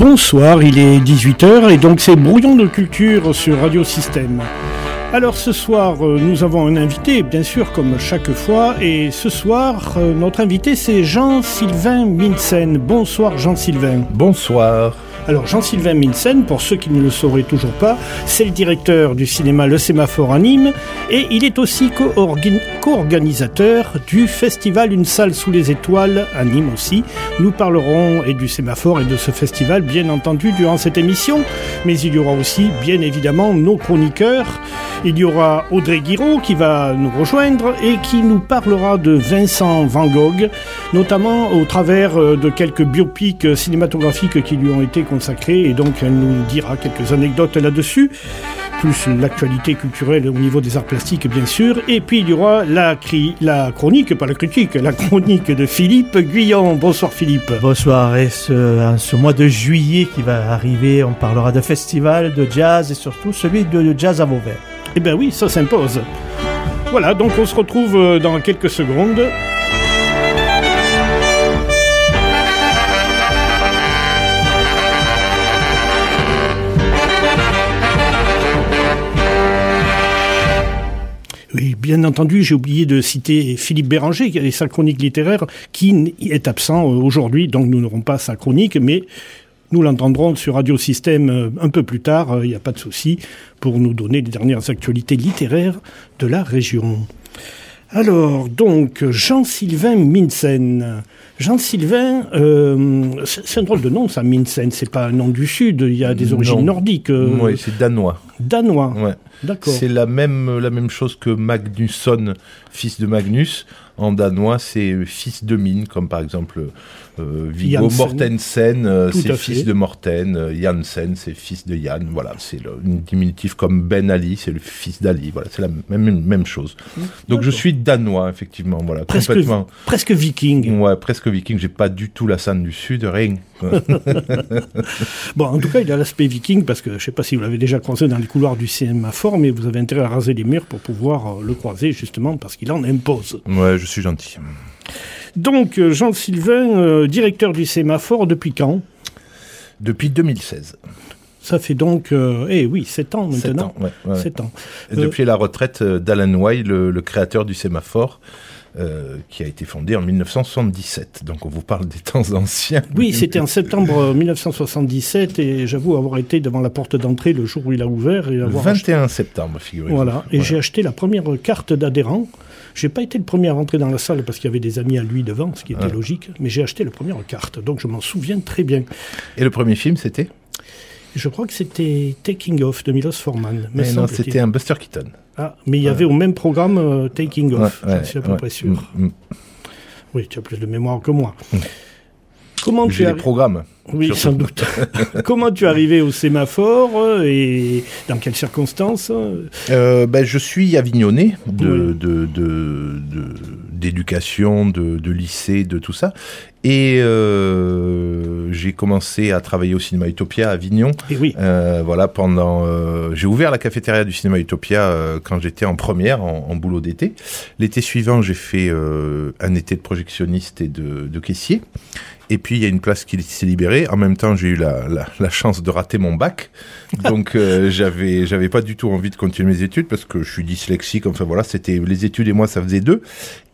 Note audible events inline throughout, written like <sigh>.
Bonsoir, il est 18h et donc c'est Brouillon de culture sur Radio Système. Alors ce soir, euh, nous avons un invité, bien sûr, comme chaque fois, et ce soir, euh, notre invité c'est Jean-Sylvain Minsen. Bonsoir Jean-Sylvain. Bonsoir. Alors Jean-Sylvain Minsen, pour ceux qui ne le sauraient toujours pas, c'est le directeur du cinéma Le Sémaphore à Nîmes et il est aussi co-organisateur du festival Une salle sous les étoiles à Nîmes aussi. Nous parlerons et du Sémaphore et de ce festival bien entendu durant cette émission, mais il y aura aussi bien évidemment nos chroniqueurs. Il y aura Audrey Guiraud qui va nous rejoindre et qui nous parlera de Vincent Van Gogh, notamment au travers euh, de quelques biopics cinématographiques qui lui ont été et donc elle nous dira quelques anecdotes là-dessus, plus l'actualité culturelle au niveau des arts plastiques bien sûr, et puis il y aura la, la chronique, pas la critique, la chronique de Philippe Guyon. Bonsoir Philippe. Bonsoir, et ce, ce mois de juillet qui va arriver, on parlera de festival, de jazz et surtout celui de jazz à Vauvert. Eh bien oui, ça s'impose. Voilà, donc on se retrouve euh, dans quelques secondes. Oui, bien entendu, j'ai oublié de citer Philippe Béranger, a sa chronique littéraire, qui est absent euh, aujourd'hui, donc nous n'aurons pas sa chronique, mais nous l'entendrons sur Radio Système euh, un peu plus tard, il euh, n'y a pas de souci, pour nous donner les dernières actualités littéraires de la région. Alors, donc, Jean-Sylvain Minsen. Jean-Sylvain, euh, c'est un drôle de nom, ça, Minsen. C'est pas un nom du Sud, il y a des origines nordiques. Oui, c'est danois. Danois. Ouais. C'est la même, la même chose que Magnusson, fils de Magnus. En danois, c'est fils de mine, comme par exemple euh, Viggo Mortensen, euh, c'est fils de Morten. Euh, Janssen, c'est fils de Jan. Voilà, c'est une diminutif comme Ben Ali, c'est le fils d'Ali. Voilà, c'est la même, même chose. Mmh. Donc je suis danois, effectivement. Voilà, presque, complètement. Presque viking. Ouais, presque viking. J'ai pas du tout la scène du Sud, rien. <laughs> bon, en tout cas, il a l'aspect viking parce que je sais pas si vous l'avez déjà croisé dans les couloirs du fort, mais vous avez intérêt à raser les murs pour pouvoir le croiser justement parce qu'il en impose. Ouais, je suis gentil. Donc, euh, Jean-Sylvain, euh, directeur du sémaphore, depuis quand? Depuis 2016. Ça fait donc, euh, eh oui, 7 ans maintenant. 7 ans, depuis la retraite d'Alan Way, le, créateur du sémaphore. Qui a été fondé en 1977. Donc on vous parle des temps <laughs> anciens. Oui, c'était en septembre 1977 et j'avoue avoir été devant la porte d'entrée le jour où il a ouvert. Et avoir 21 septembre, figurez-vous. Voilà, et j'ai acheté la première carte d'adhérent. J'ai pas été le premier à rentrer dans la salle parce qu'il y avait des amis à lui devant, ce qui était logique, mais j'ai acheté la première carte, donc je m'en souviens très bien. Et le premier film, c'était? Je crois que c'était Taking Off de Milos Forman. Mais non, c'était un Buster Keaton. Ah, mais il y avait au même programme euh, Taking Off, je suis à peu près sûr. Mm, mm. Oui, tu as plus de mémoire que moi. Mm. Comment tu des programmes. Oui, sans doute. <laughs> Comment tu es arrivé au sémaphore euh, et dans quelles circonstances euh, ben, Je suis avignonné de, d'éducation, de, de, lycée, de tout ça. Et euh, j'ai commencé à travailler au cinéma Utopia à Avignon. Et oui. voilà, pendant. j'ai ouvert la cafétéria du cinéma Utopia quand j'étais en première, en, boulot d'été. L'été suivant, j'ai fait un été de projectionniste et de, de caissier. Et puis il y a une place qui s'est libérée. En même temps, j'ai eu la, la, chance de rater mon bac, donc euh, <laughs> j'avais j'avais pas du tout envie de continuer mes études parce que je suis dyslexique. Enfin voilà, c'était les études et moi ça faisait deux.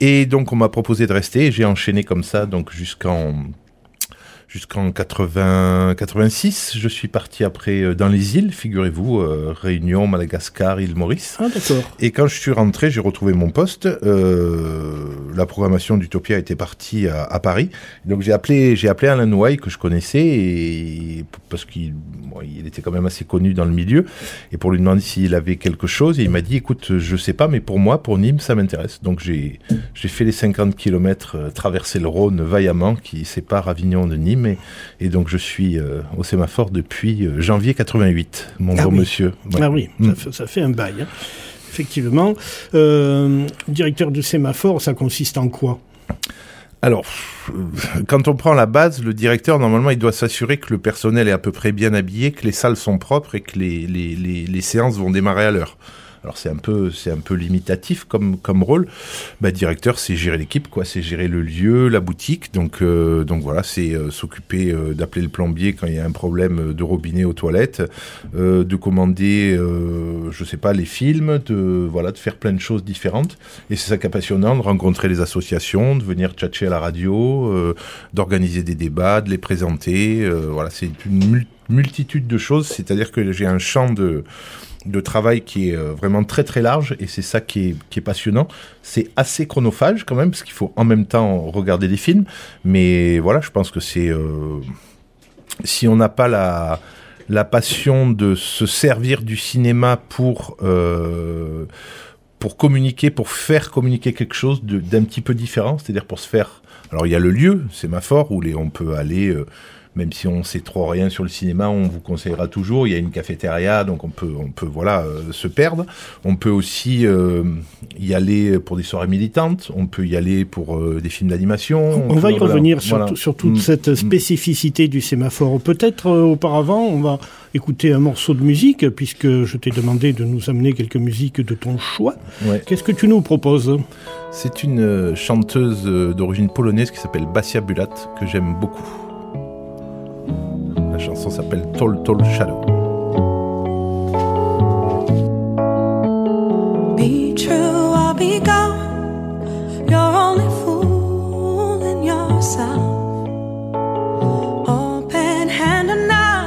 Et donc on m'a proposé de rester. J'ai enchaîné comme ça, donc jusqu'en jusqu'en 80, 86. Je suis parti après euh, dans les îles, figurez-vous, euh, Réunion, Madagascar, île Maurice. Ah, d'accord. Et quand je suis rentré, j'ai retrouvé mon poste. Euh, la programmation d'Utopia était partie à, à, Paris. Donc j'ai appelé, j'ai appelé Alain Nouaille, que je connaissais, et, parce qu'il il était quand même assez connu dans le milieu, et pour lui demander s'il avait quelque chose, et il m'a dit, écoute, je sais pas, mais pour moi, pour Nîmes, ça m'intéresse. Donc j'ai, j'ai fait les 50 km, traversé le Rhône vaillamment, qui sépare Avignon de Nîmes, et, donc je suis euh, au sémaphore depuis euh, janvier 88, mon ah bon monsieur. Ah oui, mm. ça, fait, un bail. Hein. Effectivement. Euh, directeur du sémaphore, ça consiste en quoi? Alors, quand on prend la base, le directeur, normalement, il doit s'assurer que le personnel est à peu près bien habillé, que les salles sont propres et que les, les séances vont démarrer à l'heure. Alors c'est un peu, limitatif comme rôle. Bah, directeur, c'est gérer l'équipe, quoi. C'est gérer le lieu, la boutique. Donc donc voilà, c'est s'occuper d'appeler le plombier quand il y a un problème de robinet aux toilettes, de commander, je sais pas, les films, de de faire plein de choses différentes. Et c'est ça qui est passionnant, de rencontrer les associations, de venir tchatcher à la radio, d'organiser des débats, de les présenter. voilà, c'est une multitude de choses. C'est-à-dire que j'ai un champ de, de travail qui est euh, vraiment très très large et c'est ça qui est, passionnant. C'est assez chronophage quand même parce qu'il faut en même temps regarder des films. Mais voilà, je pense que c'est... Euh, si on n'a pas la, passion de se servir du cinéma pour... Euh, pour communiquer, pour faire communiquer quelque chose d'un petit peu différent, c'est-à-dire pour se faire... Alors il y a le lieu, c'est ma fort, où on peut aller même si on sait trop rien sur le cinéma, on vous conseillera toujours. Il y a une cafétéria, donc on peut, on peut voilà, euh, se perdre. On peut aussi euh, y aller pour des soirées militantes. On peut y aller pour euh, des films d'animation. On, va y revenir sur, sur, toute mm. cette mm. spécificité du sémaphore. Peut-être auparavant, on va écouter un morceau de musique, puisque je t'ai demandé de nous amener quelques musiques de ton choix. Qu'est-ce que tu nous proposes? C'est une chanteuse d'origine polonaise qui s'appelle Basia Bulat, que j'aime beaucoup. La chanson s'appelle Tall Tall Shadow. Be true or be gone. You're only fooling yourself. Open hand and now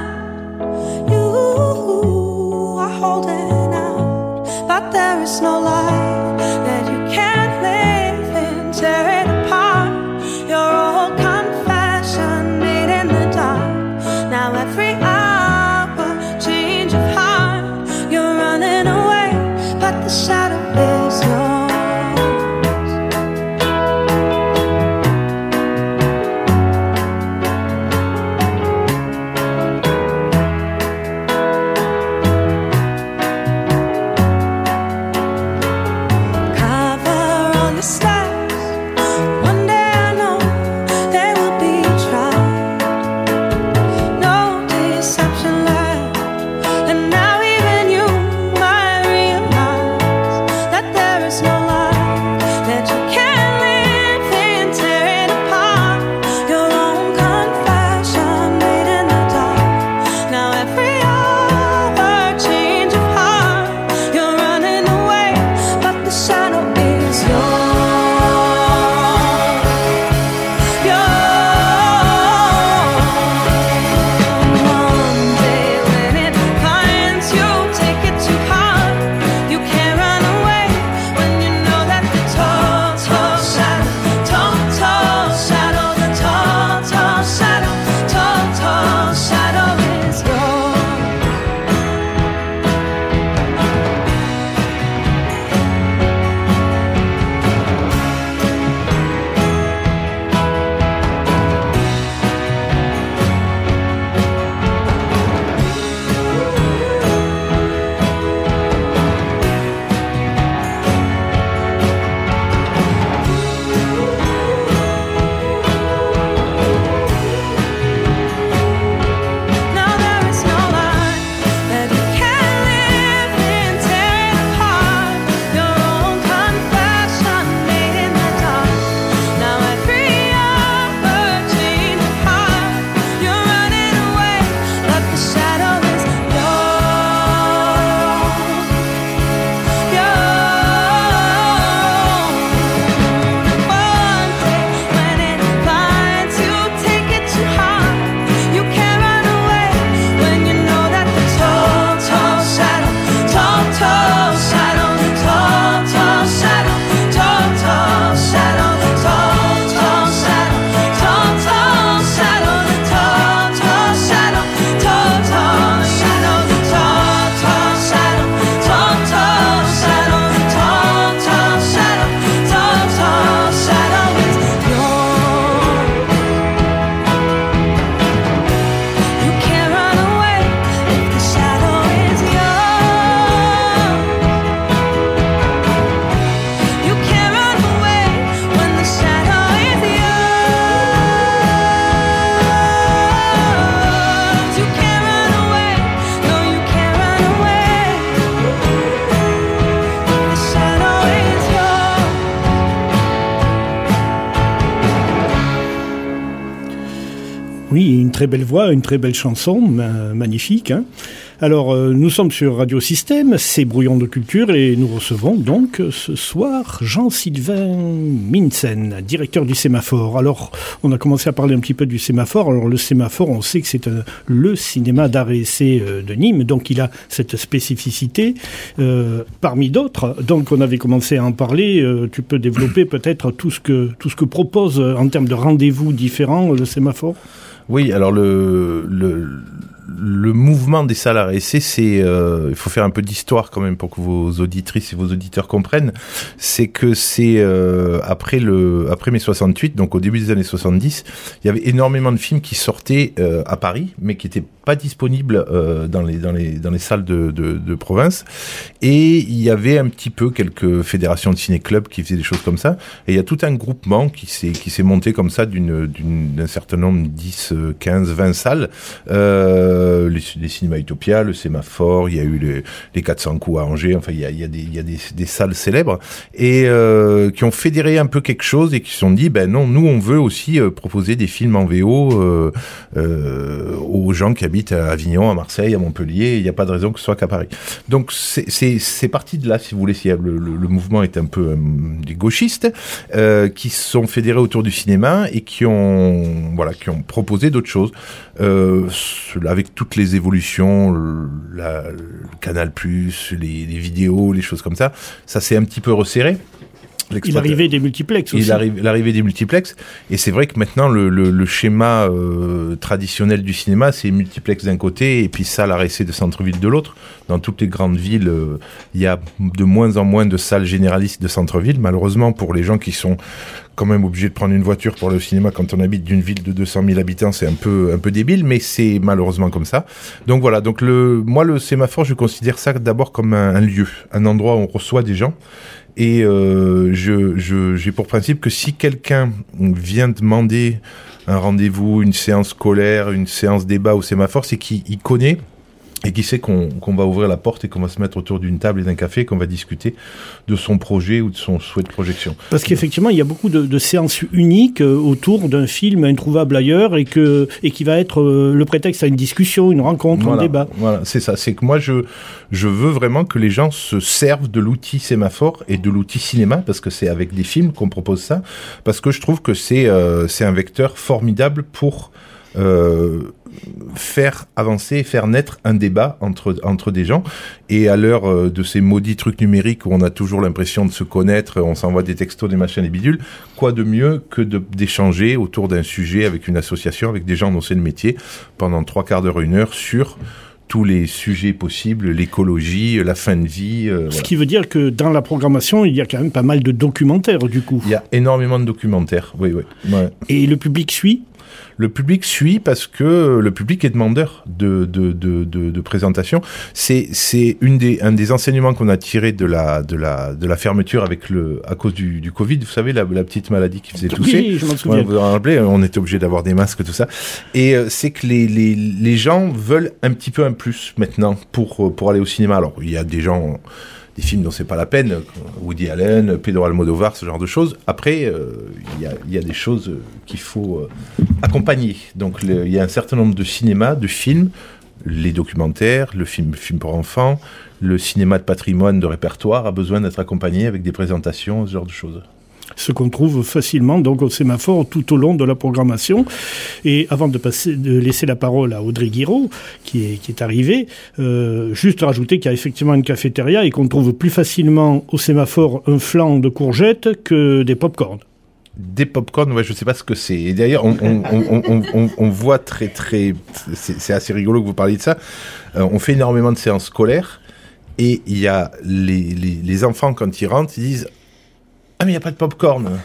you are holding out, but there is no light that you can't live in. Très belle voix, une très belle chanson, magnifique. Hein alors, euh, nous sommes sur Radio Système, c'est Brouillon de Culture, et nous recevons donc euh, ce soir Jean-Sylvain Minsen, directeur du sémaphore. Alors, on a commencé à parler un petit peu du sémaphore. Alors, le sémaphore, on sait que c'est le cinéma d'art et essai euh, de Nîmes, donc il a cette spécificité parmi d'autres. Donc, on avait commencé à en parler. tu peux développer peut-être tout tout ce que propose en termes de rendez-vous différents le sémaphore? Oui, alors le, le mouvement des salariés, c'est, euh, il faut faire un peu d'histoire quand même pour que vos auditrices et vos auditeurs comprennent. C'est que c'est euh, après le, après mai 68, donc au début des années 70, il y avait énormément de films qui sortaient euh, à Paris, mais qui étaient pas disponibles euh, dans les dans les dans les salles de, province. Et il y avait un petit peu quelques fédérations de ciné-clubs qui faisaient des choses comme ça. Et il y a tout un groupement qui s'est qui s'est monté comme ça d'une d'un certain nombre, 10, 15, 20 salles. Euh, euh, les, cinémas Utopia, le Sémaphore, il y a eu les, les 400 coups à Angers, enfin il y a, il y a, des, il y a des, salles célèbres et euh, qui ont fédéré un peu quelque chose et qui se sont dit ben non, nous on veut aussi proposer des films en VO aux gens qui habitent à Avignon, à Marseille, à Montpellier. Il n'y a pas de raison que ce soit qu'à Paris. Donc c'est parti de là, si vous voulez. Si le, le, mouvement est un peu des gauchistes qui sont fédérés autour du cinéma et qui ont voilà qui ont proposé d'autres choses avec toutes les évolutions, le Canal+, les, les vidéos, les choses comme ça, ça s'est un petit peu resserré. L'arrivée des multiplex aussi. L'arrivée des multiplex. Et c'est vrai que maintenant, le, le, le schéma euh, traditionnel du cinéma, c'est multiplex d'un côté et puis salle à récé de centre-ville de l'autre. Dans toutes les grandes villes, euh, il y a de moins en moins de salles généralistes de centre-ville. Malheureusement, pour les gens qui sont quand même obligés de prendre une voiture pour le cinéma quand on habite d'une ville de 200 000 habitants, c'est un peu un peu débile, mais c'est malheureusement comme ça. Donc voilà. Donc le, moi, le sémaphore, je considère ça d'abord comme un, un lieu, un endroit où on reçoit des gens et euh, je, j'ai pour principe que si quelqu'un vient demander un rendez-vous, une séance scolaire, une séance débat au sémaphore, c'est qu'il connaît et qui sait qu'on va ouvrir la porte et qu'on va se mettre autour d'une table et d'un café, qu'on va discuter de son projet ou de son souhait de projection. Parce qu'effectivement, il y a beaucoup de, de séances uniques euh, autour d'un film introuvable ailleurs et, que, et qui va être euh, le prétexte à une discussion, une rencontre, un débat. Voilà, c'est ça. C'est que moi, je, je veux vraiment que les gens se servent de l'outil sémaphore et de l'outil cinéma, parce que c'est avec des films qu'on propose ça, parce que je trouve que c'est euh, c'est un vecteur formidable pour euh, faire avancer, faire naître un débat entre, entre des gens. Et à l'heure euh, de ces maudits trucs numériques où on a toujours l'impression de se connaître, on s'envoie des textos, des machins, des bidules, quoi de mieux que d'échanger autour d'un sujet avec une association, avec des gens dont c'est le métier, pendant trois quarts d'heure, une heure, sur tous les sujets possibles, l'écologie, la fin de vie. Euh, Ce qui veut dire que dans la programmation, il y a quand même pas mal de documentaires du coup. Il y a énormément de documentaires, oui, oui. Ouais. Et le public suit? Le public suit parce que le public est demandeur de, de, de, de, de présentation. C'est, c'est une des, un des enseignements qu'on a tiré de la, de, la, de la fermeture avec le, à cause du, du Covid. Vous savez, la, la petite maladie qui faisait tousser. Oui, je m'en souviens. vous en rappelez, on était obligé d'avoir des masques, tout ça. Et euh, c'est que les, les, les gens veulent un petit peu un plus maintenant pour, pour aller au cinéma. Alors, il y a des gens des films dont c'est pas la peine, Woody Allen, Pedro Almodovar, ce genre de choses. Après, euh, il y, a des choses qu'il faut euh, accompagner. Donc il y a un certain nombre de cinémas, de films, les documentaires, le film, film pour enfants, le cinéma de patrimoine, de répertoire a besoin d'être accompagné avec des présentations, ce genre de choses ce qu'on trouve facilement donc au sémaphore tout au long de la programmation. Et avant de, passer, de laisser la parole à Audrey Guiraud, qui est, qui est arrivée, euh, juste rajouter qu'il y a effectivement une cafétéria et qu'on trouve plus facilement au sémaphore un flanc de courgettes que des pop-corns des pop-corn, ouais, je sais pas ce que c'est. Et d'ailleurs, on, on, voit très très, c'est assez rigolo que vous parliez de ça. Euh, on fait énormément de séances scolaires et il y a les, les, les enfants quand ils rentrent, ils disent ah, mais il n'y a pas de popcorn.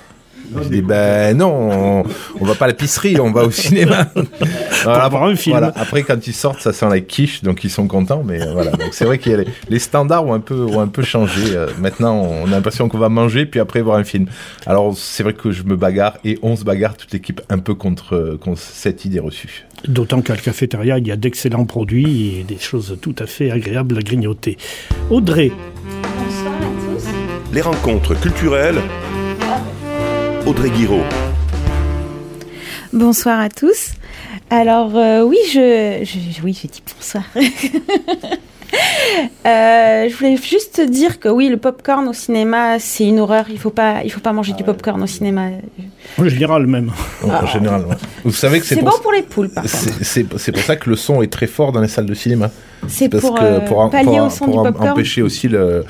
Je dis, ben non, on, on, va pas à l'épicerie, on va au cinéma. <laughs> voilà, voir un film. Voilà. Après, quand ils sortent, ça sent la quiche, donc ils sont contents. Mais euh, voilà, donc c'est vrai que les, les, standards ont un peu, ont un peu changé. Euh, maintenant, on a l'impression qu'on va manger, puis après voir un film. Alors, c'est vrai que je me bagarre, et on se bagarre toute l'équipe un peu contre, contre cette idée reçue. D'autant qu'à la cafétéria, il y a d'excellents produits et des choses tout à fait agréables à grignoter. Audrey. Les rencontres culturelles. Audrey Guiraud. Bonsoir à tous. Alors euh, oui, je, je- oui, j'ai dit bonsoir. <laughs> Euh, je voulais juste dire que oui, le popcorn au cinéma, c'est une horreur. Il faut pas, il faut pas manger du popcorn au cinéma. En général même. En général, ouais. Vous savez que c'est pour, bon pour les poules, par contre. c'est- pour ça que le son est très fort dans les salles de cinéma. C'est Parce pour, que euh, pour, pallier au son pour du empêcher aussi le,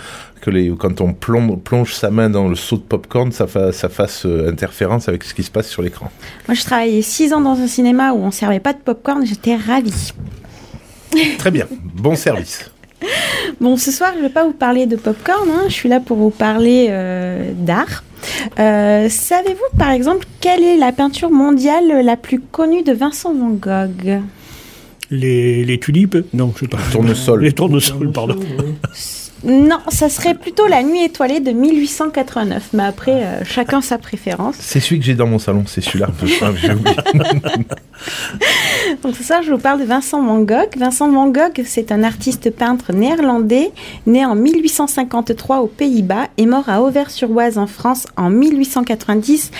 que les, quand on plombe, plonge sa main dans le seau de popcorn, ça, fa- ça fasse euh, interférence avec ce qui se passe sur l'écran. Moi, je travaillais six ans dans un cinéma où on servait pas de popcorn. J'étais ravie. <laughs> Très bien, bon service. Bon, ce soir, je ne vais pas vous parler de popcorn. hein. Je suis là pour vous parler euh, d'art. Euh, Savez-vous, par exemple, quelle est la peinture mondiale la plus connue de Vincent Van Gogh? Les, les tulipes? Non, je sais pas. Tournesol. Les tournesols, pardon. <laughs> Non, ça serait plutôt La Nuit étoilée de 1889. Mais après, euh, chacun sa préférence. C'est celui que j'ai dans mon salon, c'est celui-là. <laughs> Donc ce soir, je vous parle de Vincent Van Gogh. Vincent Van Gogh, c'est un artiste peintre néerlandais, né en 1853 aux Pays-Bas et mort à Auvers-sur-Oise en France en 1890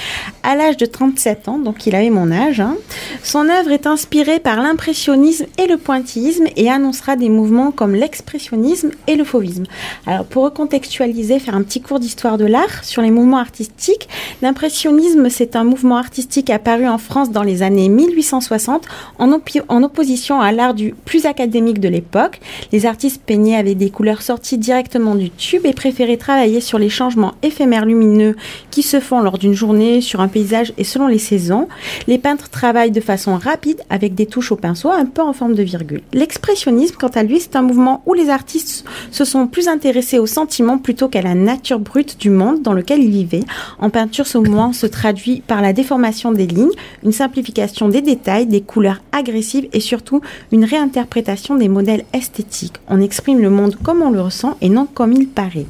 à l'âge de 37 ans, donc il avait mon âge. hein. Son œuvre est inspirée par l'impressionnisme et le pointillisme et annoncera des mouvements comme l'expressionnisme et le fauvisme. Alors pour recontextualiser, faire un petit cours d'histoire de l'art sur les mouvements artistiques, l'impressionnisme c'est un mouvement artistique apparu en France dans les années 1860 en, opposition à l'art du plus académique de l'époque. Les artistes peignaient avec des couleurs sorties directement du tube et préféraient travailler sur les changements éphémères lumineux qui se font lors d'une journée, sur un paysage et selon les saisons. Les peintres travaillent de façon rapide avec des touches au pinceau un peu en forme de virgule. L'expressionnisme, quant à lui, c'est un mouvement où les artistes se sont plus intéressés aux sentiments plutôt qu'à la nature brute du monde dans lequel ils vivaient. En peinture, ce mouvement se traduit par la déformation des lignes, une simplification des détails, des couleurs agressives et surtout une réinterprétation des modèles esthétiques. On exprime le monde comme on le ressent et non comme il paraît.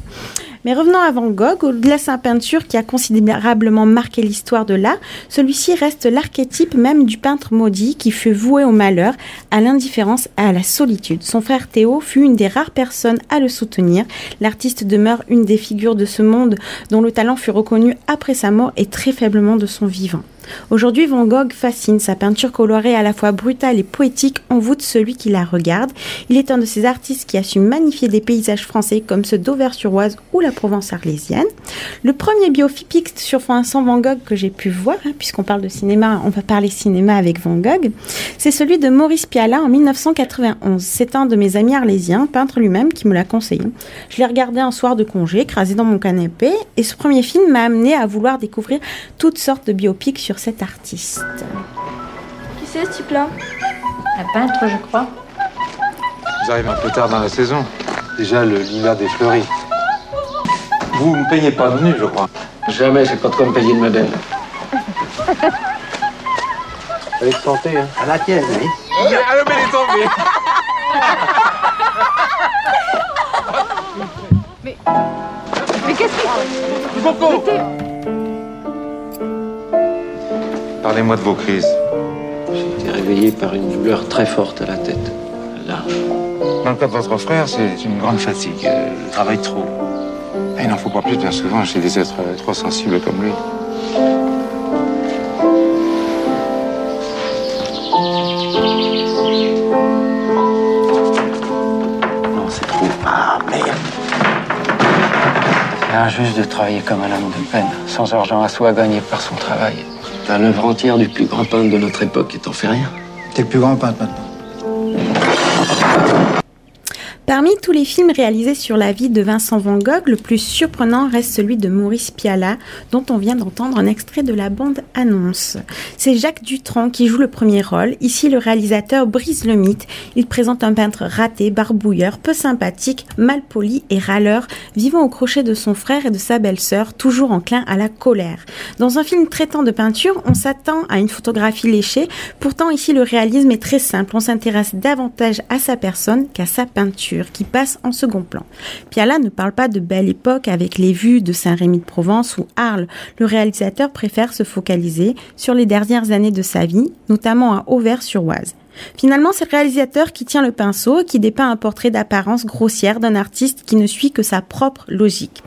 Mais revenons à Van Gogh, au-delà peinture qui a considérablement marqué l'histoire de l'art, celui-ci reste l'archétype même du peintre maudit qui fut voué au malheur, à l'indifférence et à la solitude. Son frère Théo fut une des rares personnes à le soutenir. L'artiste demeure une des figures de ce monde dont le talent fut reconnu après sa mort et très faiblement de son vivant. Aujourd'hui, Van Gogh fascine. Sa peinture colorée à la fois brutale et poétique envoûte celui qui la regarde. Il est un de ces artistes qui a su magnifier des paysages français comme ceux d'Auvers-sur-Oise ou la Provence arlésienne. Le premier biopic sur Vincent Van Gogh que j'ai pu voir, hein, puisqu'on parle de cinéma, on va parler cinéma avec Van Gogh, c'est celui de Maurice Pialat en 1991. C'est un de mes amis arlésiens, peintre lui-même, qui me l'a conseillé. Je l'ai regardé un soir de congé, écrasé dans mon canapé, et ce premier film m'a amené à vouloir découvrir toutes sortes de biopics sur cet artiste. Qui c'est ce type-là? Un peintre, je crois. Vous arrivez un peu tard dans la saison. Déjà, le lilas des fleuris. Vous ne payez pas de nu, je crois. Jamais j'ai pas de quoi me payer une modèle. <laughs> Avec santé, hein. À la tienne, oui. Allô, mais il est tombé Mais qu'est-ce que... Parlez-moi de vos crises. J'ai été réveillé par une douleur très forte à la tête. Large. Dans le cas de votre frère, c'est une grande fatigue. Je travaille trop. Et il n'en faut pas plus, bien souvent, chez des êtres euh, trop sensibles comme lui. Non, c'est trop. Ah, merde. C'est injuste de travailler comme un homme de peine, sans argent à soi gagné par son travail. T'as l'œuvre entière du plus grand peintre de notre époque et t'en fais rien. T'es le plus grand peintre maintenant. Parmi tous les films réalisés sur la vie de Vincent Van Gogh, le plus surprenant reste celui de Maurice Pialat, dont on vient d'entendre un extrait de la bande-annonce. C'est Jacques Dutronc qui joue le premier rôle. Ici, le réalisateur brise le mythe. Il présente un peintre raté, barbouilleur, peu sympathique, mal poli et râleur, vivant au crochet de son frère et de sa belle-sœur, toujours enclin à la colère. Dans un film traitant de peinture, on s'attend à une photographie léchée. Pourtant, ici, le réalisme est très simple. On s'intéresse davantage à sa personne qu'à sa peinture, qui passe en second plan. Piala ne parle pas de belle époque avec les vues de Saint-Rémy de Provence ou Arles. Le réalisateur préfère se focaliser sur les dernières années de sa vie, notamment à Auvers-sur-Oise. Finalement, c'est le réalisateur qui tient le pinceau et qui dépeint un portrait d'apparence grossière d'un artiste qui ne suit que sa propre logique.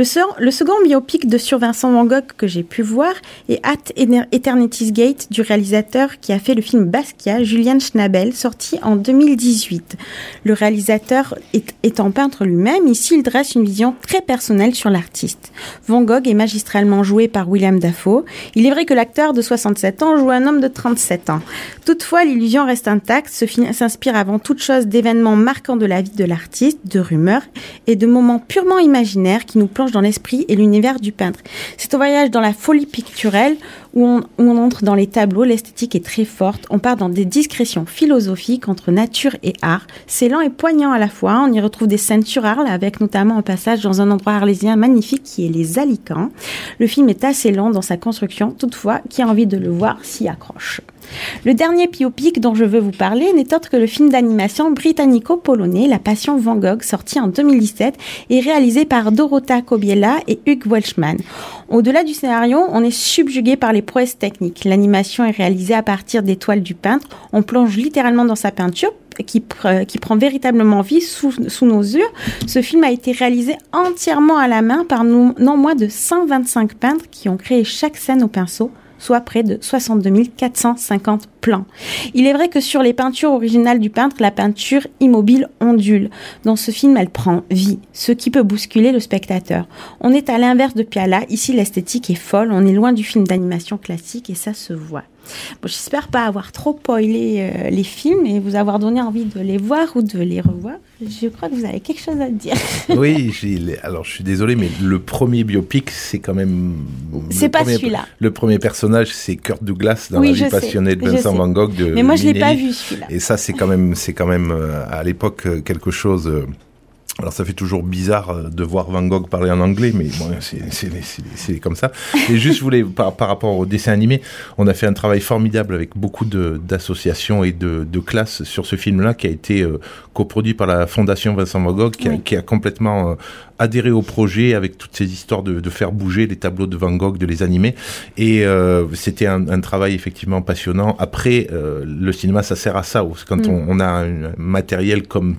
Le, second biopic de sur Vincent Van Gogh que j'ai pu voir est At Eternity's Gate du réalisateur qui a fait le film Basquiat, Julian Schnabel, sorti en 2018. Le réalisateur étant peintre lui-même, ici il dresse une vision très personnelle sur l'artiste. Van Gogh est magistralement joué par William Dafoe. Il est vrai que l'acteur de 67 ans joue un homme de 37 ans. Toutefois, l'illusion reste intacte. Ce film s'inspire avant toute chose d'événements marquants de la vie de l'artiste, de rumeurs et de moments purement imaginaires qui nous plongent dans l'esprit et l'univers du peintre. C'est un voyage dans la folie picturelle où on, où on entre dans les tableaux, l'esthétique est très forte, on part dans des discrétions philosophiques entre nature et art. C'est lent et poignant à la fois, on y retrouve des scènes sur Arles avec notamment un passage dans un endroit arlésien magnifique qui est les Alicants. Le film est assez lent dans sa construction, toutefois, qui a envie de le voir s'y accroche. Le dernier biopic dont je veux vous parler n'est autre que le film d'animation britannico-polonais La Passion Van Gogh, sorti en 2017 et réalisé par Dorota Kobiela et Hugh Welshman. Au-delà du scénario, on est subjugué par les prouesses techniques. L'animation est réalisée à partir des toiles du peintre. On plonge littéralement dans sa peinture qui, qui, prend véritablement vie sous, nos yeux. Ce film a été réalisé entièrement à la main par non moins de 125 peintres qui ont créé chaque scène au pinceau soit près de 62 450 plans. Il est vrai que sur les peintures originales du peintre, la peinture immobile ondule. Dans ce film, elle prend vie, ce qui peut bousculer le spectateur. On est à l'inverse de Piala, ici l'esthétique est folle, on est loin du film d'animation classique et ça se voit. Bon, J'espère pas avoir trop spoilé euh, les films et vous avoir donné envie de les voir ou de les revoir. Je crois que vous avez quelque chose à dire. <laughs> oui, alors je suis désolé, mais le premier biopic, c'est quand même. C'est pas celui-là. Le premier personnage, c'est Kurt Douglas dans oui, La vie passionnée de Vincent Van Gogh. De mais moi, je l'ai pas vu celui-là. Et ça, c'est quand même, c'est quand même euh, à l'époque euh, quelque chose. Alors ça fait toujours bizarre euh, de voir Van Gogh parler en anglais, mais bon, c'est comme ça. Et juste, je voulais, par, par, rapport au dessin animé, on a fait un travail formidable avec beaucoup d'associations et de, de, classes sur ce film-là, qui a été euh, coproduit par la Fondation Vincent Van Gogh, qui, a, qui a complètement euh, adhéré au projet avec toutes ces histoires de, de, faire bouger les tableaux de Van Gogh, de les animer. Et euh, c'était un, un, travail effectivement passionnant. Après, le cinéma, ça sert à ça. Quand mm. on, on, a un matériel comme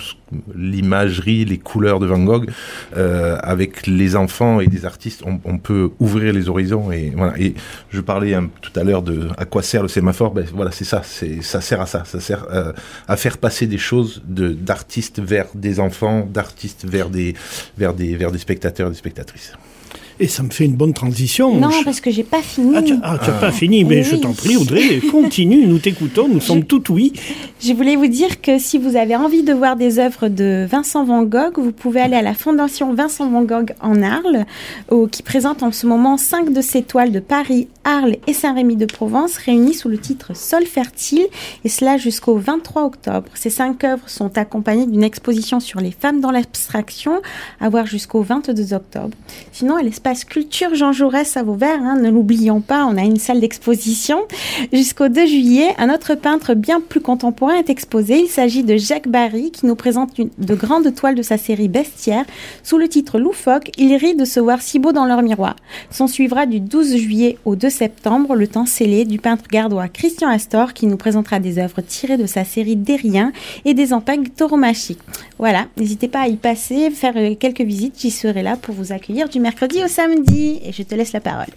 l'imagerie, les couleurs de Van Gogh, euh, avec les enfants et des artistes, on, peut ouvrir les horizons. Et voilà. Et je parlais tout à l'heure de à quoi sert le sémaphore. Ben voilà, c'est ça. C'est ça sert à ça. Ça sert euh, à faire passer des choses d'artistes vers des enfants, d'artistes vers des vers des vers des spectateurs des spectatrices. Et ça me fait une bonne transition. Non, parce que j'ai pas fini. Ah, tu n'as ah, pas fini, mais oui. je t'en prie, Audrey, continue, nous t'écoutons, nous sommes tout oui. Je voulais vous dire que si vous avez envie de voir des œuvres de Vincent Van Gogh, vous pouvez aller à la Fondation Vincent Van Gogh en Arles, au, qui présente en ce moment cinq de ses toiles de Paris, Arles et Saint-Rémy de Provence, réunies sous le titre Sol fertile, et cela jusqu'au 23 octobre. Ces cinq œuvres sont accompagnées d'une exposition sur les femmes dans l'abstraction, à voir jusqu'au 22 octobre. Sinon, à l'espace Culture Jean Jaurès à Vauvert, hein, ne l'oublions pas, on a une salle d'exposition. Jusqu'au 2 juillet, un autre peintre bien plus contemporain est exposé. Il s'agit de Jacques Barry qui nous présente de grandes toiles de sa série Bestiaire. Sous le titre Loufoque, il rit de se voir si beau dans leur miroir. S'en suivra du 12 juillet au 2 septembre le temps scellé du peintre gardois Christian Astor qui nous présentera des œuvres tirées de sa série Derrien et des ampagnes tauromachiques. Voilà, n'hésitez pas à y passer, faire euh, quelques visites, j'y serai là pour vous accueillir du mercredi au samedi. Et je te laisse la parole.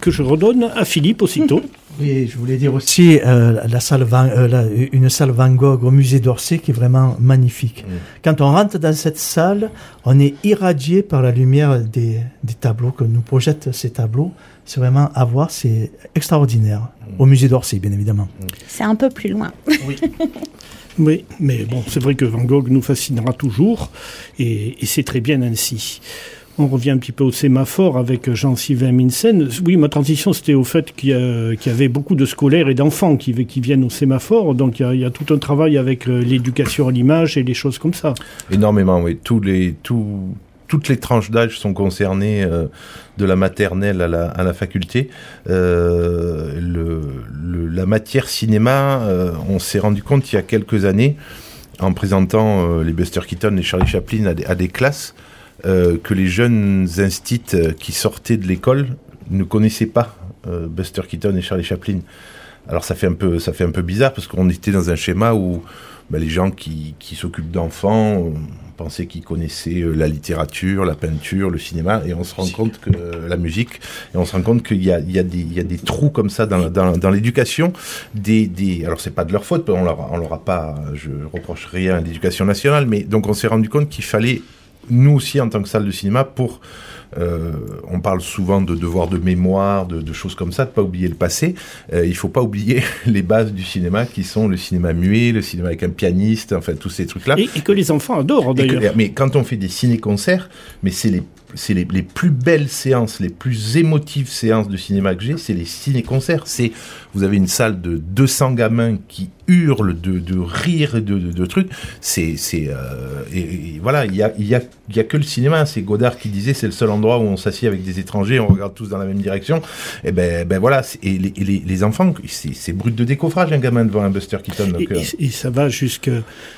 Que je redonne à Philippe aussitôt. <laughs> Oui, je voulais dire aussi euh, la salle Van, euh, la, une salle Van Gogh au musée d'Orsay qui est vraiment magnifique. Quand on rentre dans cette salle, on est irradié par la lumière des, des tableaux que nous projettent ces tableaux. C'est vraiment à voir, c'est extraordinaire. Mm. Au musée d'Orsay, bien évidemment. Mm. C'est un peu plus loin. Oui. <laughs> Oui, mais bon, c'est vrai que Van Gogh nous fascinera toujours, et, et c'est très bien ainsi. On revient un petit peu au sémaphore avec Jean-Sylvain Minsen. Oui, ma transition, c'était au fait qu'il y, avait beaucoup de scolaires et d'enfants qui, viennent au sémaphore. Donc, il y, a, tout un travail avec l'éducation à l'image et des choses comme ça. Énormément, oui. Les, toutes les tranches d'âge sont concernées euh, de la maternelle à la, faculté. Euh, la matière cinéma, euh, on s'est rendu compte il y a quelques années, en présentant les Buster Keaton et Charlie Chaplin à des, classes, que les jeunes instits euh, qui sortaient de l'école ne connaissaient pas euh, Buster Keaton et Charlie Chaplin. Alors ça fait un peu, ça fait un peu bizarre parce qu'on était dans un schéma où bah, les gens qui, qui s'occupent d'enfants pensaient qu'ils connaissaient euh, la littérature, la peinture, le cinéma, et on se rend compte que la musique, et on se rend compte qu'il y y y a des trous comme ça dans, dans, dans l'éducation. Des, des, alors c'est pas de leur faute, on leur, on leur a pas, je reproche rien à l'éducation nationale, mais donc on s'est rendu compte qu'il fallait nous aussi en tant que salle de cinéma pour euh, on parle souvent de devoir de mémoire, de, choses comme ça, de pas oublier le passé. Euh, il faut pas oublier <laughs> les bases du cinéma qui sont le cinéma muet, le cinéma avec un pianiste, enfin tous ces trucs-là. Et, que les enfants adorent d'ailleurs. Mais quand on fait des ciné-concerts, mais c'est les c'est les, plus belles séances, les plus émotives séances de cinéma que j'ai, c'est les ciné-concerts. C'est, vous avez une salle de 200 gamins qui hurle de, de rire et de, de, trucs. C'est, c'est, euh, et, voilà, il y a, y, a, y a que le cinéma. C'est Godard qui disait, c'est le seul endroit où on s'assied avec des étrangers, on regarde tous dans la même direction. Et ben, ben voilà. Et les, les, les enfants, c'est, c'est brut de décoffrage un gamin devant un Buster Keaton. Donc, et, et, ça va jusque,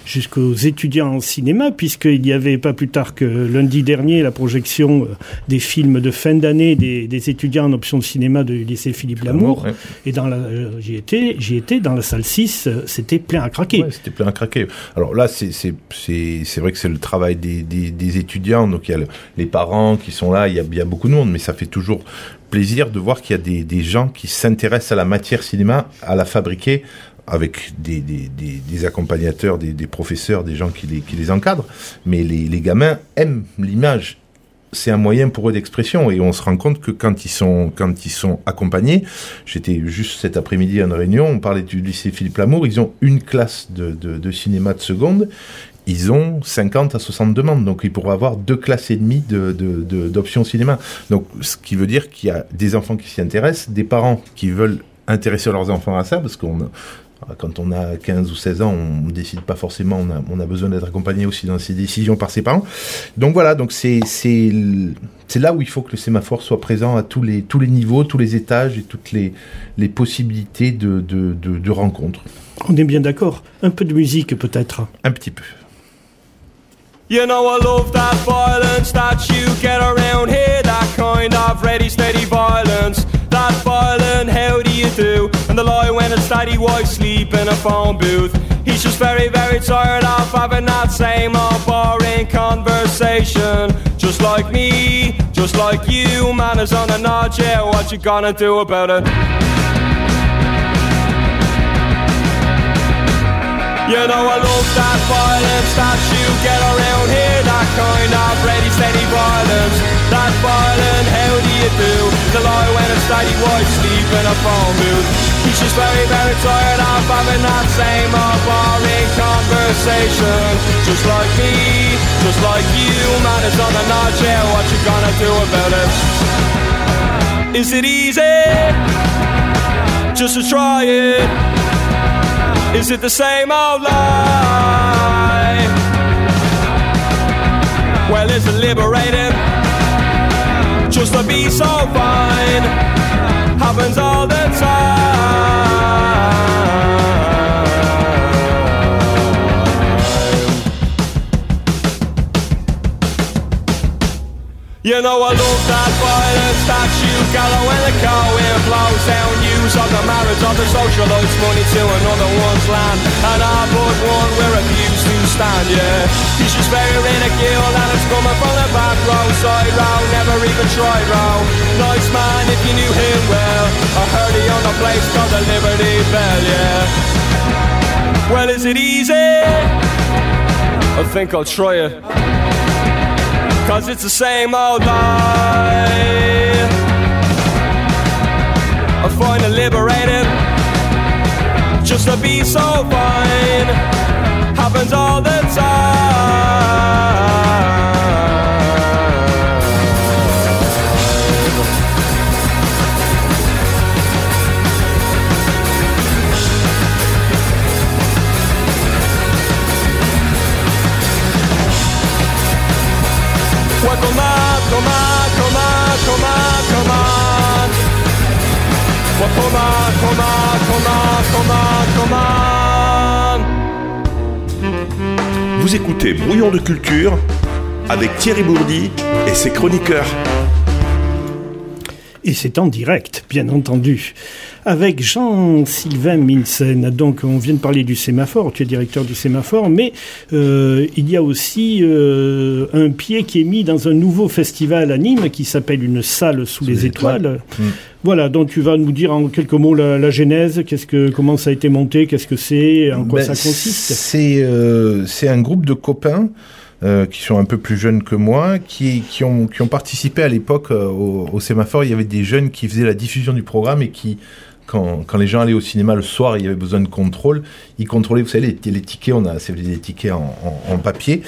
jusqu'aux étudiants en cinéma, puisqu'il y avait pas plus tard que lundi dernier la projection euh, des films de fin d'année des, des étudiants en option de cinéma du lycée Philippe Lamour. Et dans la, euh, j'y étais, j'y étais dans la salle 6 c'était plein à craquer. c'était plein à craquer. Alors là, c'est vrai que c'est le travail des, des, étudiants, donc il y a les parents qui sont là, il y, a, il beaucoup de monde, mais ça fait toujours plaisir de voir qu'il y a des, des gens qui s'intéressent à la matière cinéma, à la fabriquer avec des, des, des, accompagnateurs, des, professeurs, des gens qui les, qui les encadrent. Mais les, les gamins aiment l'image c'est un moyen pour eux d'expression et on se rend compte que quand ils sont accompagnés, j'étais juste cet après-midi à une réunion, on parlait du lycée Philippe Lamour, ils ont une classe de, de, de cinéma de seconde, ils ont 50 à 60 demandes, donc ils pourraient avoir deux classes et demie de, d'options cinéma. Donc ce qui veut dire qu'il y a des enfants qui s'y intéressent, des parents qui veulent intéresser leurs enfants à ça, parce qu'on quand on a 15 ou 16 ans, on ne décide pas forcément, on a, on a besoin d'être accompagné aussi dans ses décisions par ses parents. Donc voilà, donc c'est là où il faut que le sémaphore soit présent à tous les, tous les niveaux, tous les étages et toutes les, les possibilités de, de, de, de rencontres. On est bien d'accord. Un peu de musique peut-être. Un petit peu. You know I love that violence that you get around here, that kind of ready steady violence. That violent, how do you do? And the lie when it's daddy wife sleep in a phone booth. He's just very, very tired of having that same old boring conversation. Just like me, just like you, man is on a nod, yeah, what you gonna do about it? You know I love that violence that you get around here That kind of ready steady violence That violent, how do you do? The lie when it's steady white sleep in a phone booth He's just very, very tired of having that same old boring conversation Just like me, just like you Man, it's on the notch, yeah, what you gonna do about it? Is it easy? Just to try it is it the same old lie? Well, is it liberating? Just to be so fine happens all the time. You know I love that violence that you gather when the car wind blows down Use of the marriage of the socialites money to another one's land. And I but one we're abused to stand, yeah. He's just very ridiculed and it's coming from the back row. Side row, never even tried row Nice man if you knew him well. I heard he owned a place called the Liberty Bell, yeah. Well is it easy? I think I'll try it. Cause it's the same old lie. I find it liberating just to be so fine. Happens all the time. Vous écoutez Brouillon de culture avec Thierry Bourdi et ses chroniqueurs. Et c'est en direct, bien entendu. Avec Jean-Sylvain Minsen. Donc, on vient de parler du sémaphore, tu es directeur du sémaphore, mais euh, il y a aussi euh, un pied qui est mis dans un nouveau festival à Nîmes qui s'appelle Une salle sous, les, étoiles. Mm. Voilà, donc tu vas nous dire en quelques mots la, la genèse, qu'est-ce que, comment ça a été monté, qu'est-ce que c'est, en quoi Ben, ça consiste? C'est euh, c'est un groupe de copains euh, qui sont un peu plus jeunes que moi, qui, qui, ont, qui ont participé à l'époque euh, au, au sémaphore. Il y avait des jeunes qui faisaient la diffusion du programme et qui, quand, quand les gens allaient au cinéma le soir, il y avait besoin de contrôle. Ils contrôlaient, vous savez, les, les tickets, on a des tickets en, en, en papier.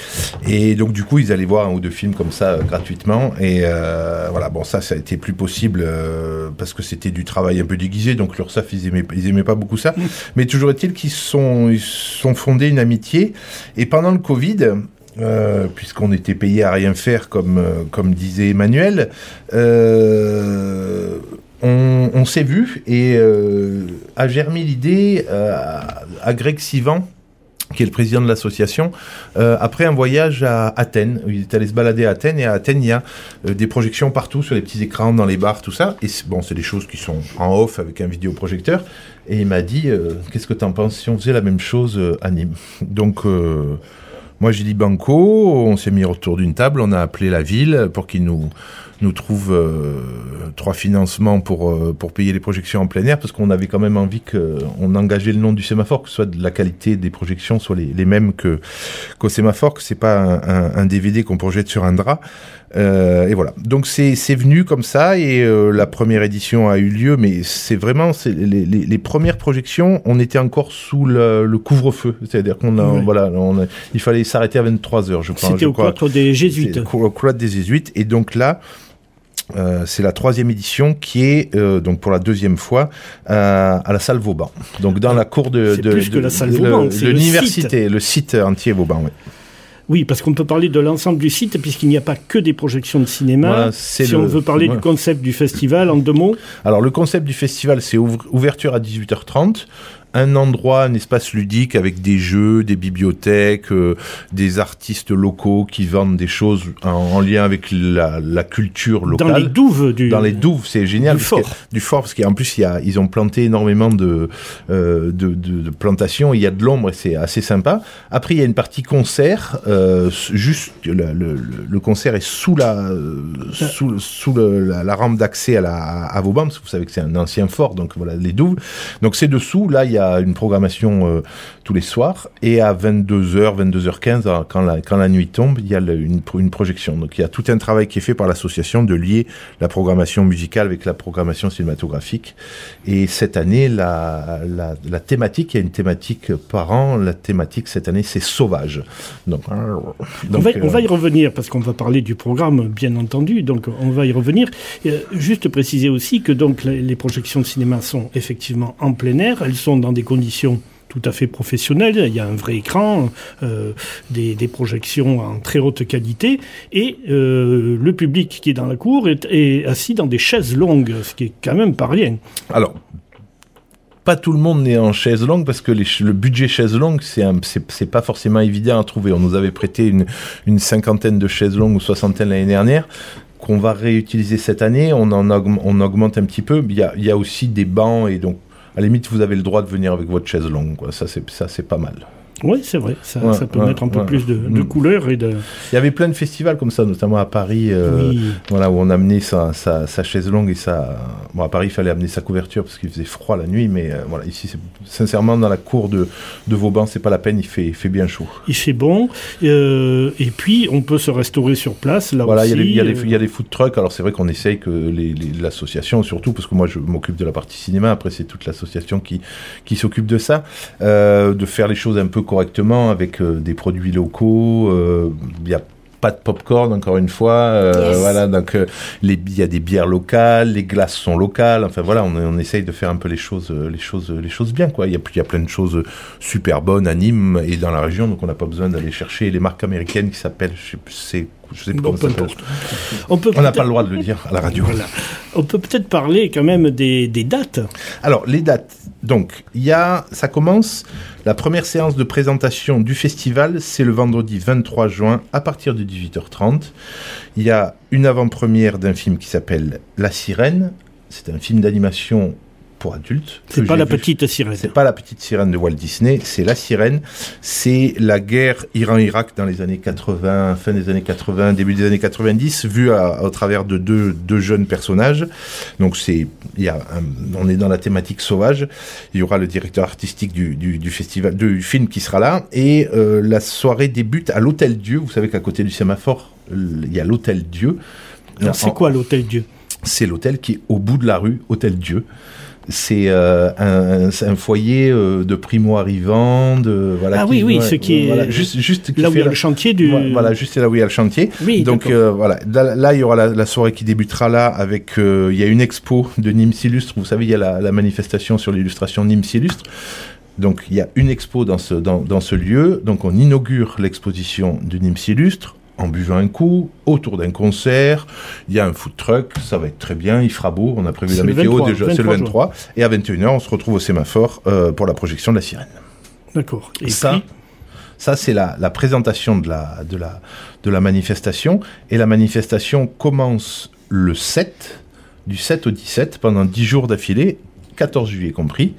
Et donc, du coup, ils allaient voir un ou deux films comme ça euh, gratuitement. Et euh, voilà, bon, ça, ça a été plus possible euh, parce que c'était du travail un peu déguisé. Donc, l'URSSAF, ils aimaient, ils aimaient pas beaucoup ça. Mais toujours est-il qu'ils sont, ils sont fondés une amitié. Et pendant le Covid, euh, puisqu'on était payé à rien faire, comme, comme disait Emmanuel, euh, on, s'est vu et euh, a germé l'idée euh, à, Greg Sivan, qui est le président de l'association, euh, après un voyage à Athènes. Il est allé se balader à Athènes et à Athènes, il y a des projections partout sur les petits écrans, dans les bars, tout ça. Et bon, c'est des choses qui sont en off avec un vidéoprojecteur. Et il m'a dit, qu'est-ce que t'en penses si on faisait la même chose à Nîmes? Donc, moi j'ai dit banco, on s'est mis autour d'une table, on a appelé la ville pour qu'ils nous nous trouve euh, trois financements pour euh, pour payer les projections en plein air parce qu'on avait quand même envie que on engageait le nom du sémaphore que soit de la qualité des projections soit les, les mêmes que qu'au sémaphore que c'est pas un, un, un DVD qu'on projette sur un drap Euh, et voilà donc c'est c'est venu comme ça et euh, la première édition a eu lieu mais c'est vraiment c'est les, les, les premières projections on était encore sous le, le couvre-feu c'est-à-dire qu'on a Ouais. voilà on a- il fallait s'arrêter à 23 heures je crois C'était au crois. cloître des Jésuites. Au cloître des Jésuites. Et donc là, euh, c'est la troisième édition qui est euh, donc pour la deuxième fois euh, à la salle Vauban. Donc dans la cour de, C'est de, plus que la salle Vauban, de c'est le l'université, le site entier Vauban. Oui. Oui, parce qu'on peut parler de l'ensemble du site, puisqu'il n'y a pas que des projections de cinéma. Voilà, si le- on veut parler voilà. du concept du festival, en deux mots. Alors le concept du festival, c'est ouverture à 18h30. Un endroit, un espace ludique avec des jeux, des bibliothèques, euh, des artistes locaux qui vendent des choses en, en lien avec la, la culture locale. Dans les douves du. dans les douves, c'est génial. du fort. du fort, parce qu'en plus, il y a, ils ont planté énormément de, euh, de, de, de plantations. Il y a de l'ombre et c'est assez sympa. Après, il y a une partie concert. Euh, juste, le, le, le- le concert est sous la, euh, sous, sous le- la, la rampe d'accès à, la, à Vauban, parce que vous savez que c'est un ancien fort, donc voilà, les douves. Donc c'est dessous. Là, il y a une programmation euh, tous les soirs. Et à 22h, 22h15, euh, quand la, quand la nuit tombe, il y a le- une, une projection. Donc il y a tout un travail qui est fait par l'association de lier la programmation musicale avec la programmation cinématographique. Et cette année, la, la, la thématique, il y a une thématique par an. La thématique cette année, c'est sauvage. Donc, on, donc, va, euh, on va y revenir parce qu'on va parler du programme, bien entendu. Donc, on va y revenir. Euh, juste préciser aussi que donc les, les projections de cinéma sont effectivement en plein air. Elles sont dans des conditions tout à fait professionnelles. Il y a un vrai écran, euh, des, projections en très haute qualité, et euh, le public qui est dans la cour est, assis dans des chaises longues, ce qui est quand même pas rien. Alors, pas tout le monde n'est en chaise longue parce que le budget chaise longue, c'est c'est pas forcément évident à trouver. On nous avait prêté une, cinquantaine de chaises longues ou soixantaine l'année dernière qu'on va réutiliser cette année. On en augmente un petit peu. Il y a, il y a aussi des bancs et donc à la limite vous avez le droit de venir avec votre chaise longue. Quoi. Ça c'est ça c'est pas mal. Oui, c'est vrai. Ça, Ouais, ça peut ouais, mettre un peu ouais. plus de, de Mm. couleurs et de. Il y avait plein de festivals comme ça, notamment à Paris, euh, Oui. voilà, où on amenait sa, sa, sa chaise longue et sa. Bon, à Paris, il fallait amener sa couverture parce qu'il faisait froid la nuit, mais euh, voilà, ici, sincèrement, dans la cour de, de Vauban, c'est pas la peine, il fait, il fait bien chaud. Il fait bon. euh, et puis, on peut se restaurer sur place. Là Voilà, il y, a les food trucks. Alors, c'est vrai qu'on essaye que l'association, surtout, parce que moi, je m'occupe de la partie cinéma. Après, c'est toute l'association qui, qui s'occupe de ça, de faire les choses un peu correctement avec euh, des produits locaux. euh, Il y a pas de popcorn encore une fois euh, Yes. voilà donc euh, les il y a des bières locales les glaces sont locales enfin voilà on, on essaye de faire un peu les choses les choses les choses bien quoi il y a il y a plein de choses super bonnes à Nîmes et dans la région donc on n'a pas besoin d'aller chercher les marques américaines qui s'appellent je sais plus c'est je sais plus bon, comment ça peu s'appelle importe. On peut on n'a pas le droit de le dire à la radio. Voilà. On peut peut-être parler quand même des, des dates. Alors, les dates. Donc, il y a, ça commence, la première séance de présentation du festival, c'est le vendredi 23 juin à partir de 18h30. Il y a une avant-première d'un film qui s'appelle La Sirène. C'est un film d'animation pour adultes. C'est pas la vu. petite sirène. C'est pas la petite sirène de Walt Disney, c'est la sirène. C'est la guerre Iran-Irak dans les années 80, fin des années 80, début des années 90, vue à- au travers de deux, deux jeunes personnages. Donc c'est, il y a un- on est dans la thématique sauvage. Il y aura le directeur artistique du, du, du festival, du film qui sera là. Et euh, la soirée débute à l'Hôtel Dieu. Vous savez qu'à côté du sémaphore, il y a l'Hôtel Dieu. Alors, c'est quoi l'hôtel Dieu? C'est l'hôtel qui est au bout de la rue, Hôtel Dieu. C'est euh, un, c'est un foyer euh, de primo-arrivants, de voilà. Ah qui- oui, oui, ouais, ce qui est juste, juste qui là où il y a la- le chantier du. Voilà, juste là où il y a le chantier. Oui, Donc euh, voilà, là, là, il y aura la, la soirée qui débutera là avec il y a une expo de Nîmes Illustre. Vous savez, il y a la, la manifestation sur l'illustration Nîmes Illustre. Donc il y a une expo dans ce dans, dans ce lieu. Donc on inaugure l'exposition de Nîmes Illustre en buvant un coup autour d'un concert. Il y a un food truck, ça va être très bien. Il fera beau. On a prévu la météo 23, déjà. C'est le 23 23. Et à 21h, on se retrouve au sémaphore euh, pour la projection de la sirène. D'accord. Et ça, ça c'est la, la présentation de la, de, la, de la manifestation. Et la manifestation commence le 7, du 7 au 17, pendant 10 jours d'affilée, 14 juillet compris.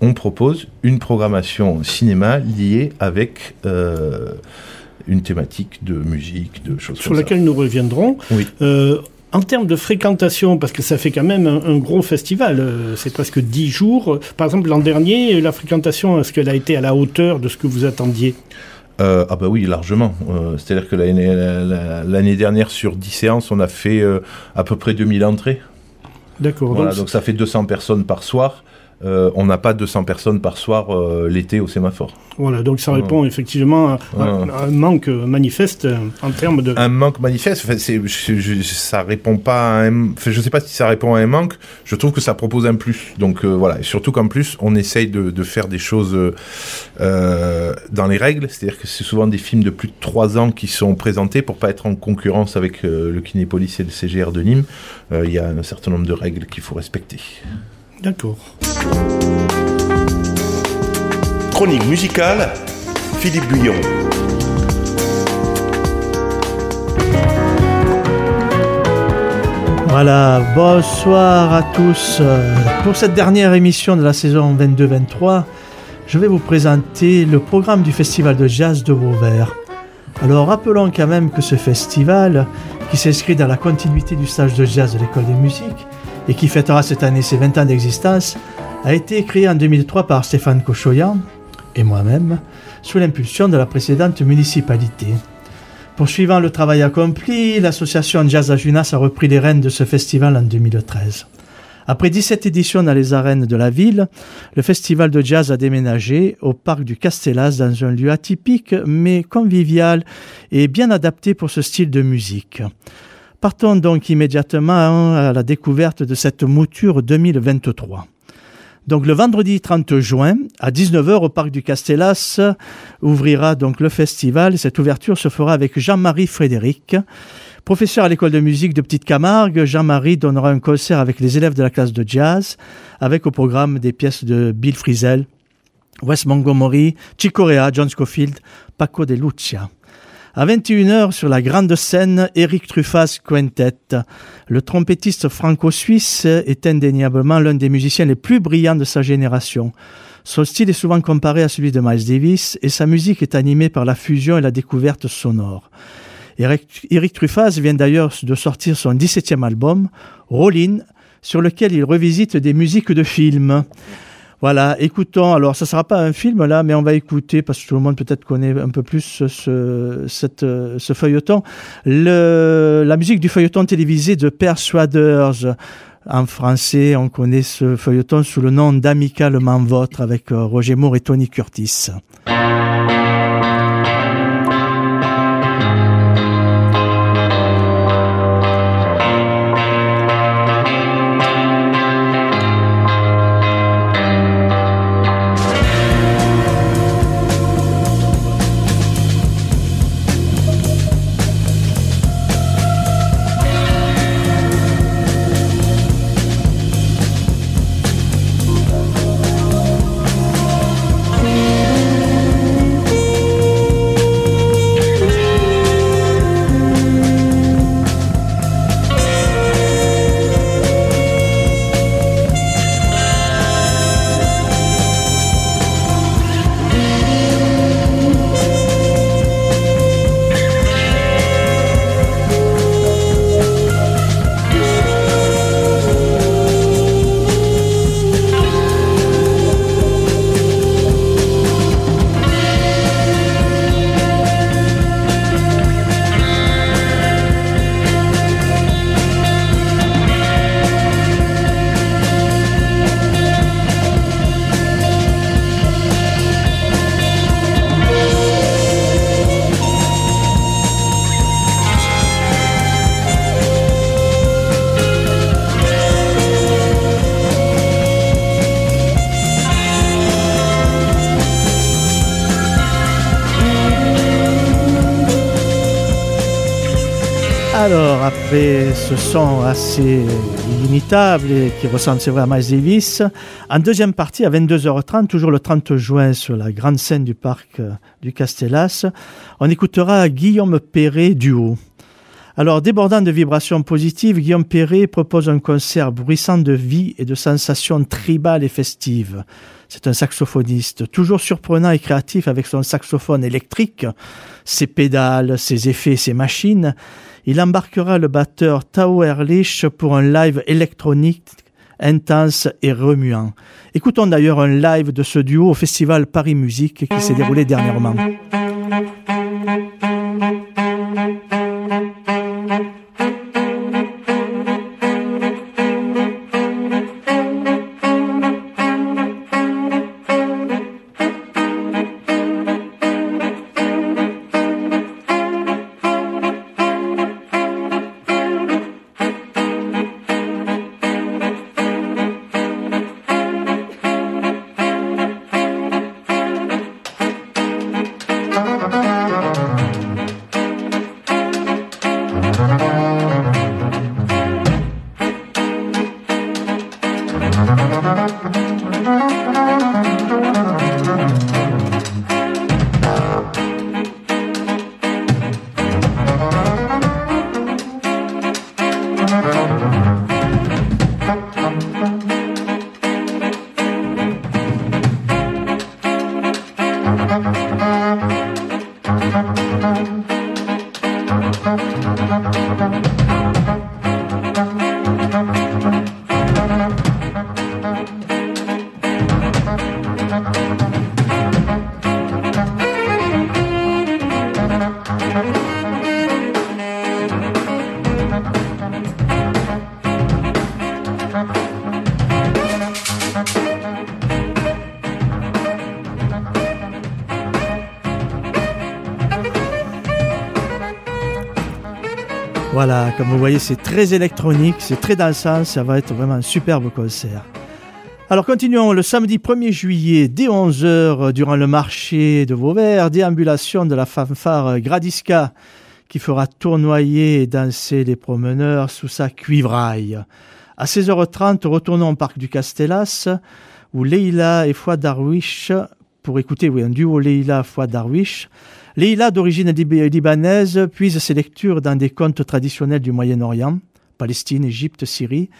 On propose une programmation cinéma liée avec euh, une thématique de musique, de choses sur comme laquelle nous reviendrons. Oui. Euh, en termes de fréquentation, parce que ça fait quand même un, un gros festival, euh, c'est presque 10 jours. Par exemple, l'an dernier, la fréquentation, est-ce qu'elle a été à la hauteur de ce que vous attendiez? Euh, ah bah oui, largement. Euh, C'est-à-dire que l'année la- l'année dernière, sur 10 séances, on a fait euh, à peu près 2000 entrées. D'accord. Voilà, donc, donc ça fait 200 personnes par soir. Euh, on n'a pas 200 personnes par soir euh, l'été au sémaphore. voilà, donc ça répond effectivement à, à- un manque manifeste euh, en termes de. Un manque manifeste, enfin, c'est- je- je- ça répond pas à un... Enfin, je sais pas si ça répond à un manque, je trouve que ça propose un plus. Donc euh, voilà, et surtout qu'en plus, on essaye de, de faire des choses dans les règles, c'est-à-dire que c'est souvent des films de plus de 3 ans qui sont présentés pour pas être en concurrence avec le Kinépolis et le CGR de Nîmes. Il y a un certain nombre de règles qu'il faut respecter. D'accord. Chronique musicale, Philippe Guyon. Voilà, bonsoir à tous. Pour cette dernière émission de la saison 22-23, je vais vous présenter le programme du Festival de Jazz de Vauvert. Alors rappelons quand même que ce festival, qui s'inscrit dans la continuité du stage de jazz de l'école de musique et qui fêtera cette année ses 20 ans d'existence, a été créé en 2003 par Stéphane Cochoyan et moi-même, sous l'impulsion de la précédente municipalité. Poursuivant le travail accompli, l'association Jazz à Junas a repris les rênes de ce festival en 2013. Après 17 éditions dans les arènes de la ville, le festival de jazz a déménagé au parc du Castellas dans un lieu atypique mais convivial et bien adapté pour ce style de musique. Partons donc immédiatement à la découverte de cette mouture 2023. Donc le vendredi 30 juin à 19h au parc du Castellas ouvrira donc le festival. Cette ouverture se fera avec Jean-Marie Frédéric. Professeur à l'école de musique de Petite Camargue, Jean-Marie donnera un concert avec les élèves de la classe de jazz, avec au programme des pièces de Bill Frisell, Wes Montgomery, Chico Rea, John Scofield, Paco de Lucia. À 21h, sur la grande scène, Eric Truffaz Quintet. Le trompettiste franco-suisse est indéniablement l'un des musiciens les plus brillants de sa génération. Son style est souvent comparé à celui de Miles Davis et sa musique est animée par la fusion et la découverte sonore. Eric, Truffaz vient d'ailleurs de sortir son 17e album, Rollin, sur lequel il revisite des musiques de films. Voilà, écoutons. Alors, ça sera pas un film là, mais on va écouter parce que tout le monde peut-être connaît un peu plus ce feuilleton. Le, la musique du feuilleton télévisé de Persuaders. En français, on connaît ce feuilleton sous le nom d'Amicalement Votre avec euh, Roger Moore et Tony Curtis. Après ce son assez inimitable et qui ressemble, c'est vrai, à Miles Davis, en deuxième partie, à 22h30, toujours le 30 juin, sur la grande scène du parc euh, du Castellas, on écoutera Guillaume Perret duo. Alors, débordant de vibrations positives, Guillaume Perret propose un concert bruissant de vie et de sensations tribales et festives. C'est un saxophoniste, toujours surprenant et créatif avec son saxophone électrique, ses pédales, ses effets, ses machines. Il embarquera le batteur Tao Erlich pour un live électronique intense et remuant. Écoutons d'ailleurs un live de ce duo au festival Paris Musique qui s'est déroulé dernièrement. Thank you. Voyez, c'est très électronique, c'est très dansant, ça va être vraiment un superbe concert. Alors continuons, le samedi 1er juillet, dès 11h, durant le marché de Vauvert, déambulation de la fanfare Gradiska, qui fera tournoyer et danser les promeneurs sous sa cuivraille. À 16h30, retournons au parc du Castellas, où Leila et Fouad Darwish, pour écouter un duo Leila-Fouad Darwish, Leila, d'origine libanaise, puise ses lectures dans des contes traditionnels du Moyen-Orient, Palestine, Égypte, Syrie,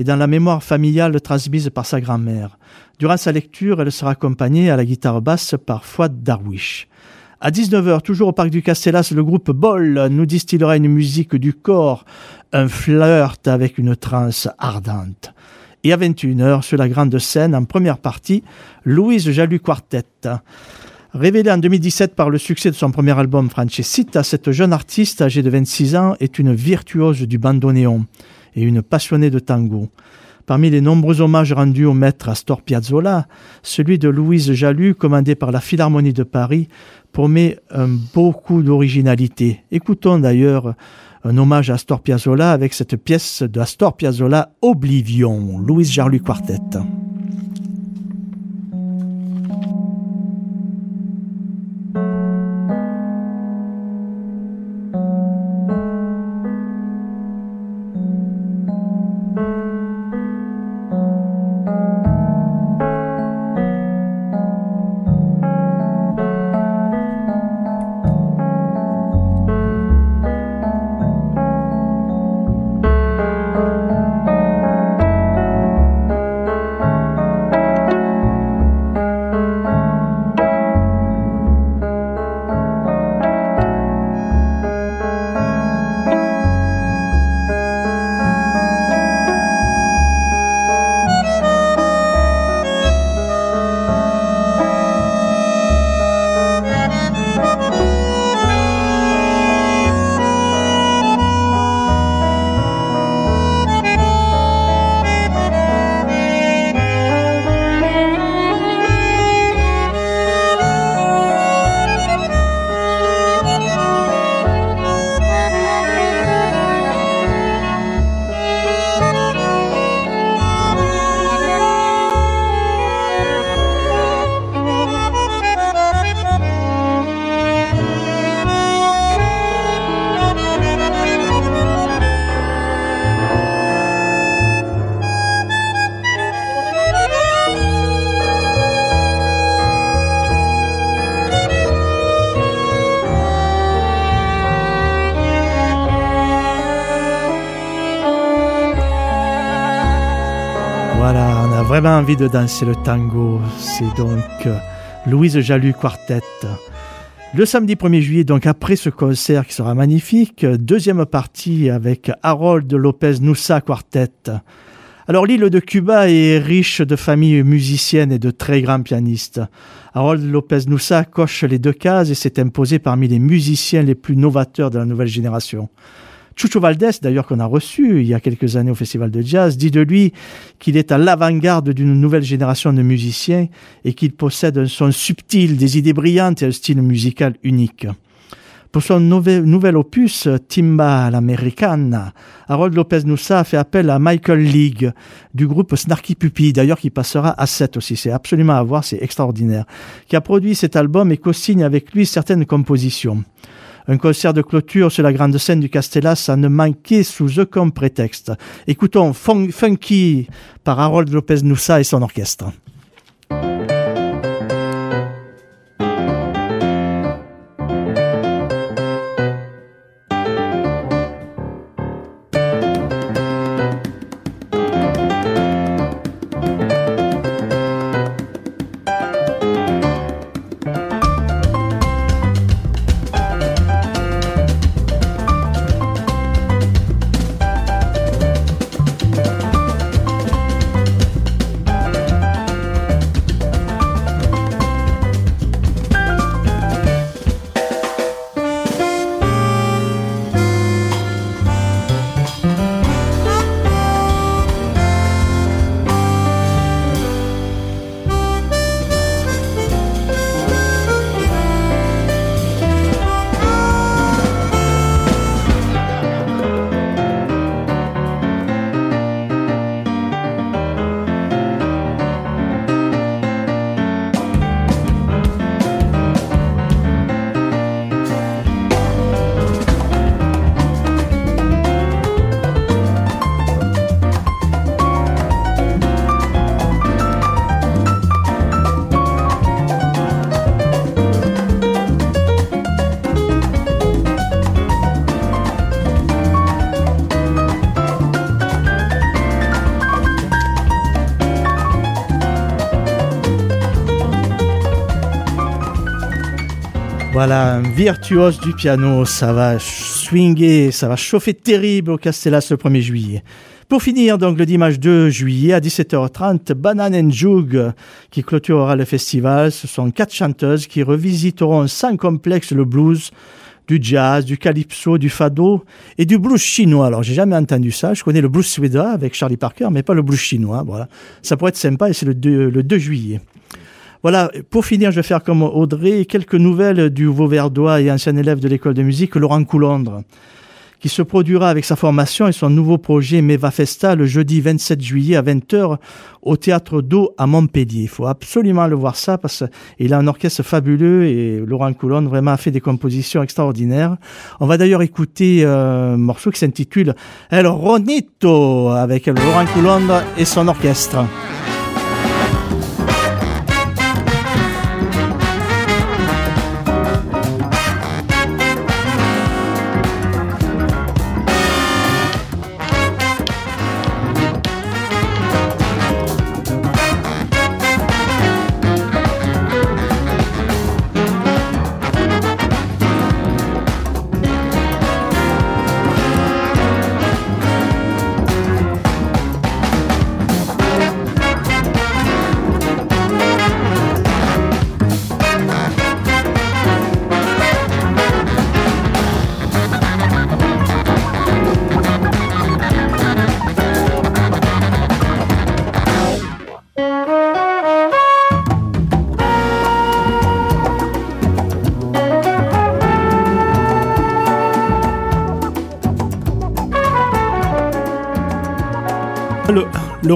et dans la mémoire familiale transmise par sa grand-mère. Durant sa lecture, elle sera accompagnée à la guitare basse par Fouad Darwish. À 19h, toujours au parc du Castellas, le groupe Bol nous distillera une musique du corps, un flirt avec une transe ardente. Et à 21h, sur la grande scène, en première partie, Louise Jalu Quartet. Révélée en 2017 par le succès de son premier album Francesita, cette jeune artiste âgée de 26 ans est une virtuose du bandoneon et une passionnée de tango. Parmi les nombreux hommages rendus au maître Astor Piazzolla, celui de Louise Jalut, commandé par la Philharmonie de Paris, promet un beaucoup d'originalité. Écoutons d'ailleurs un hommage à Astor Piazzolla avec cette pièce d'Astor Piazzolla Oblivion, Louise Jarlu Quartet. Vraiment envie de danser le tango. C'est donc euh, Louise Jalut Quartet. Le samedi 1er juillet, donc après ce concert qui sera magnifique, deuxième partie avec Harold Lopez Noussa Quartet. Alors l'île de Cuba est riche de familles musiciennes et de très grands pianistes. Harold Lopez Noussa coche les deux cases et s'est imposé parmi les musiciens les plus novateurs de la nouvelle génération. Chucho Valdés, d'ailleurs qu'on a reçu il y a quelques années au Festival de Jazz, dit de lui qu'il est à l'avant-garde d'une nouvelle génération de musiciens et qu'il possède un son subtil, des idées brillantes et un style musical unique. Pour son nouvel, opus, Timba à l'américaine, Harold Lopez Noussa a fait appel à Michael League du groupe Snarky Puppy, d'ailleurs qui passera à 7 aussi. C'est absolument à voir, c'est extraordinaire. Qui a produit cet album et co-signe avec lui certaines compositions. Un concert de clôture sur la grande scène du Castellas a ne manqué sous aucun prétexte. Écoutons Funky par Harold Lopez Noussa et son orchestre. Virtuose du piano, ça va swinguer, ça va chauffer terrible au Castellas le 1er juillet. Pour finir, donc, le dimanche 2 juillet à 17h30, Banane and Jug, qui clôturera le festival. Ce sont quatre chanteuses qui revisiteront sans complexe le blues, du jazz, du calypso, du fado et du blues chinois. Alors, j'ai jamais entendu ça. Je connais le blues suédois avec Charlie Parker, mais pas le blues chinois. Voilà. Ça pourrait être sympa et c'est le le 2 juillet. Voilà, pour finir, je vais faire comme Audrey, quelques nouvelles du Vauverdois et ancien élève de l'école de musique, Laurent Coulondre, qui se produira avec sa formation et son nouveau projet Meva Festa le jeudi 27 juillet à 20h au Théâtre d'eau à Montpellier. Il faut absolument le voir ça parce qu'il a un orchestre fabuleux et Laurent Coulondre vraiment a fait des compositions extraordinaires. On va d'ailleurs écouter un morceau qui s'intitule El Ronito avec Laurent Coulondre et son orchestre.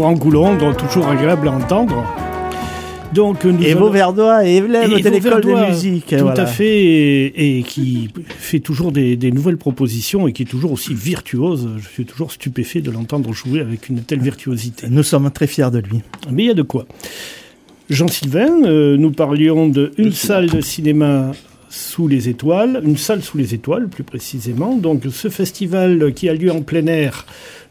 Laurent Goulon, donc toujours agréable à entendre. Donc, nous et Vauverdois et Evelyne de l'école de musique. Tout à fait, et, qui fait toujours des, nouvelles propositions et qui est toujours aussi virtuose. Je suis toujours stupéfait de l'entendre jouer avec une telle virtuosité. Nous sommes très fiers de lui. Mais il y a de quoi. Jean-Sylvain, euh, nous parlions d'une salle de cinéma sous les étoiles, une salle sous les étoiles plus précisément. Donc ce festival qui a lieu en plein air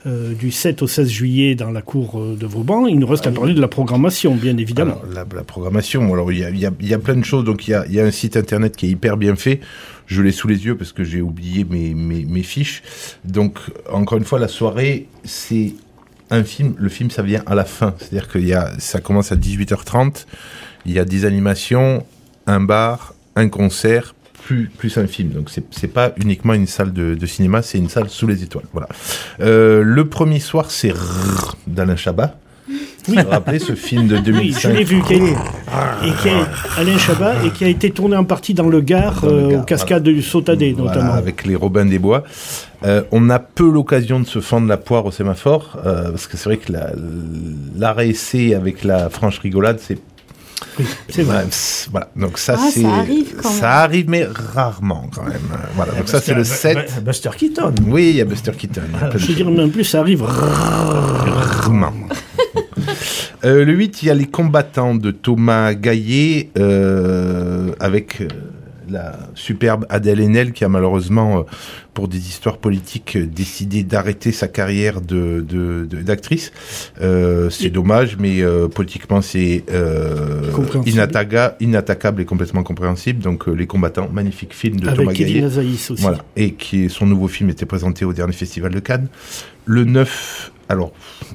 euh, du 7 au 16 juillet dans la cour euh, de Vauban. Il nous reste à parler de la programmation, bien évidemment. Alors, la, la programmation, alors il y a, il y, a, il y a plein de choses. Donc il y a, il y a un site internet qui est hyper bien fait. Je l'ai sous les yeux parce que j'ai oublié mes, mes, mes fiches. Donc encore une fois, la soirée, c'est un film. Le film, ça vient à la fin. C'est-à-dire qu'il y a, ça commence à 18h30. Il y a des animations, un bar, un concert, plus, plus un film. Donc c'est pas uniquement une salle de, de cinéma, c'est une salle sous les étoiles. Voilà. Euh, le premier soir, c'est d'Alain Chabat. Vous vous rappelez ce film de Oui, 2005 je l'ai vu, qui a été- et qui a, Alain Chabat, et qui a été tourné en partie dans le Gard, Dans le euh, aux cascades du Sautadé, Voilà, notamment. avec les Robins des Bois. Euh, on a peu l'occasion de se fendre la poire au sémaphore, euh, parce que c'est vrai que la- l'arrêt essai avec la franche rigolade, c'est Oui, c'est vrai. Voilà. Donc ça, Ah, ça c'est arrive quand même. ça arrive, mais rarement quand même. Voilà. Donc ça, c'est le 7. Buster Keaton. Oui, il y a Buster Keaton. il y a plein de Je dirais même plus, ça arrive. Rarement. Euh, le 8, il y a les combattants de Thomas Gaillet euh, avec euh, la superbe Adèle Haenel qui a malheureusement, euh, pour des histoires politiques, décidé d'arrêter sa carrière de d'actrice. Euh, c'est dommage, mais euh, politiquement, c'est euh, inattaquable et complètement compréhensible. Donc, euh, Les combattants, magnifique film de Avec Thomas Kevin Gaillet. Voilà. Et qui son nouveau film était présenté au dernier festival de Cannes. Le 9, alors,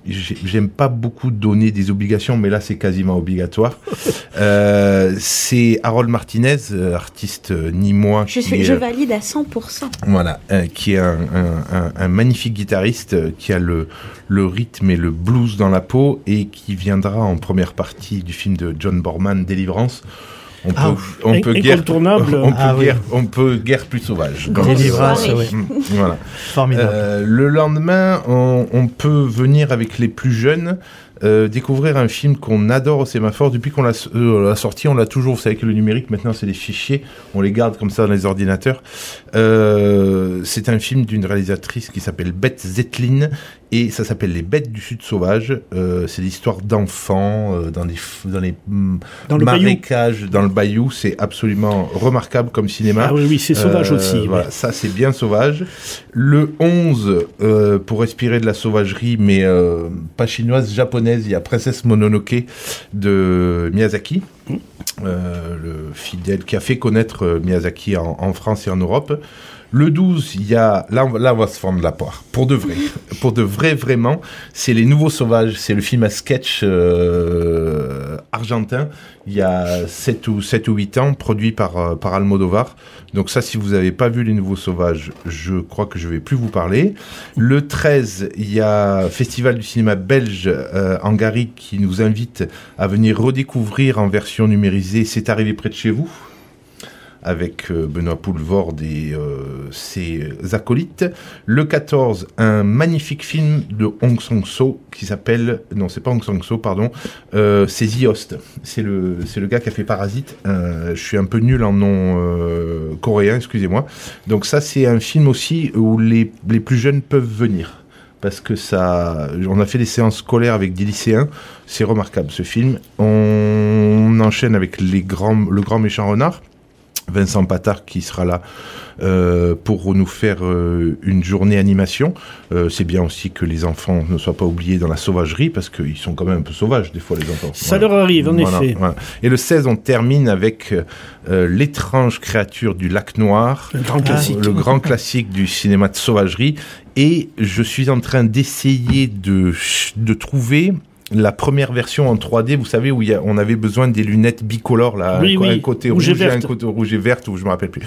j'ai- j'aime pas beaucoup donner des obligations, mais là, c'est quasiment obligatoire. <laughs> Euh, c'est Harold Martinez, euh, artiste euh, nîmois. Je, qui suis, est, je euh, valide à 100%. voilà, euh, qui est un, un- un- un magnifique guitariste qui a le, le rythme et le blues dans la peau et qui viendra en première partie du film de John Borman, Délivrance. On peut, Ah, on peut guère, incontournable. <laughs> on peut Ah oui. guère, on peut guère plus sauvage. Délivrance, oui. Voilà. Formidable. Euh, le lendemain, on, on peut venir avec les plus jeunes euh, découvrir un film qu'on adore au sémaphore. Depuis qu'on l'a euh, l'a sorti, on l'a toujours. Vous savez que le numérique, maintenant, c'est des fichiers. On les garde comme ça dans les ordinateurs. Euh, c'est un film d'une réalisatrice qui s'appelle Bette Zetlin et ça s'appelle Les Bêtes du Sud sauvage. C'est l'histoire d'enfants dans les dans les mm, Dans le bayou. marécages, dans le bayou. C'est absolument remarquable comme cinéma. Ah oui, oui, c'est sauvage aussi. Voilà, ouais. ça c'est bien sauvage. Le 11, euh, pour respirer de la sauvagerie, mais pas chinoise, japonaise, il y a Princesse Mononoke de Miyazaki. Euh, le fidèle qui a fait connaître euh, Miyazaki en, en France et en Europe. Le 12, il y a là on, va- là on va se fendre la poire pour de vrai, <laughs> pour de vrai vraiment. C'est les Nouveaux Sauvages, c'est le film à sketch euh, argentin. Il y a 7 ou 7 ou 8 ans, produit par euh, par Almodovar. Donc ça, si vous n'avez pas vu les Nouveaux Sauvages, je crois que je vais plus vous parler. Le 13, il y a Festival du cinéma belge euh, en Garrigue qui nous invite à venir redécouvrir en version numérisée C'est arrivé près de chez vous? Avec euh, Benoît Poulvorde et euh, ses acolytes. Le 14, un magnifique film de Hong Sang-so qui s'appelle... Non, c'est pas Hong Sang-so, pardon. Euh, c'est The Host. C'est le, c'est le gars qui a fait Parasite. Je suis un peu nul en nom coréen, excusez-moi. Donc ça, c'est un film aussi où les, les plus jeunes peuvent venir parce que ça, on a fait des séances scolaires avec des lycéens. C'est remarquable ce film. On enchaîne avec les grands, le grand méchant renard. Vincent Patard qui sera là euh, pour nous faire euh, une journée animation. Euh, c'est bien aussi que les enfants ne soient pas oubliés dans la sauvagerie parce qu'ils sont quand même un peu sauvages des fois les enfants. Ça leur arrive, en effet. voilà. Et le 16, on termine avec euh, l'étrange créature du lac noir, Un grand classique. le grand classique du cinéma de sauvagerie. Et je suis en train d'essayer de, de trouver la première version en 3D, vous savez, où il y a, on avait besoin des lunettes bicolores, là, Oui, un, oui, côté rouge rouge, et un côté rouge et verte, ou je me rappelle plus.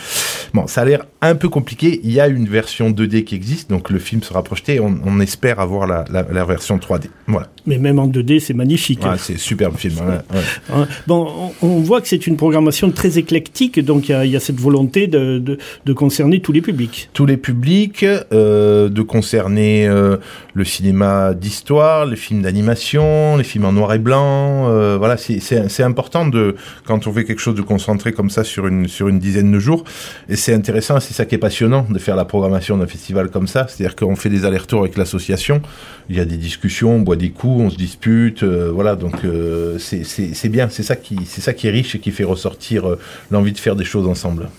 Bon, ça a l'air un peu compliqué. Il y a une version 2D qui existe, donc le film sera projeté. On, on espère avoir la, la, la version 3D. Voilà. Mais même en 2D, c'est magnifique. Ouais, c'est superbe film. ouais, ouais. <laughs> Hein. Bon, on, on voit que c'est une programmation très éclectique, donc il y a- il y, a cette volonté de, de, de concerner tous les publics. tous les publics, euh, de concerner euh, le cinéma d'histoire, les films d'animation, les films en noir et blanc. euh, voilà, c'est- important de quand on fait quelque chose de concentré comme ça sur une sur une dizaine de jours. Et c'est intéressant, c'est ça qui est passionnant de faire la programmation d'un festival comme ça. C'est-à-dire qu'on fait des allers-retours avec l'association. Il y a des discussions, on boit des coups, on se dispute. euh, voilà, donc euh, c'est bien. C'est ça ça qui est riche et qui fait ressortir euh, l'envie de faire des choses ensemble.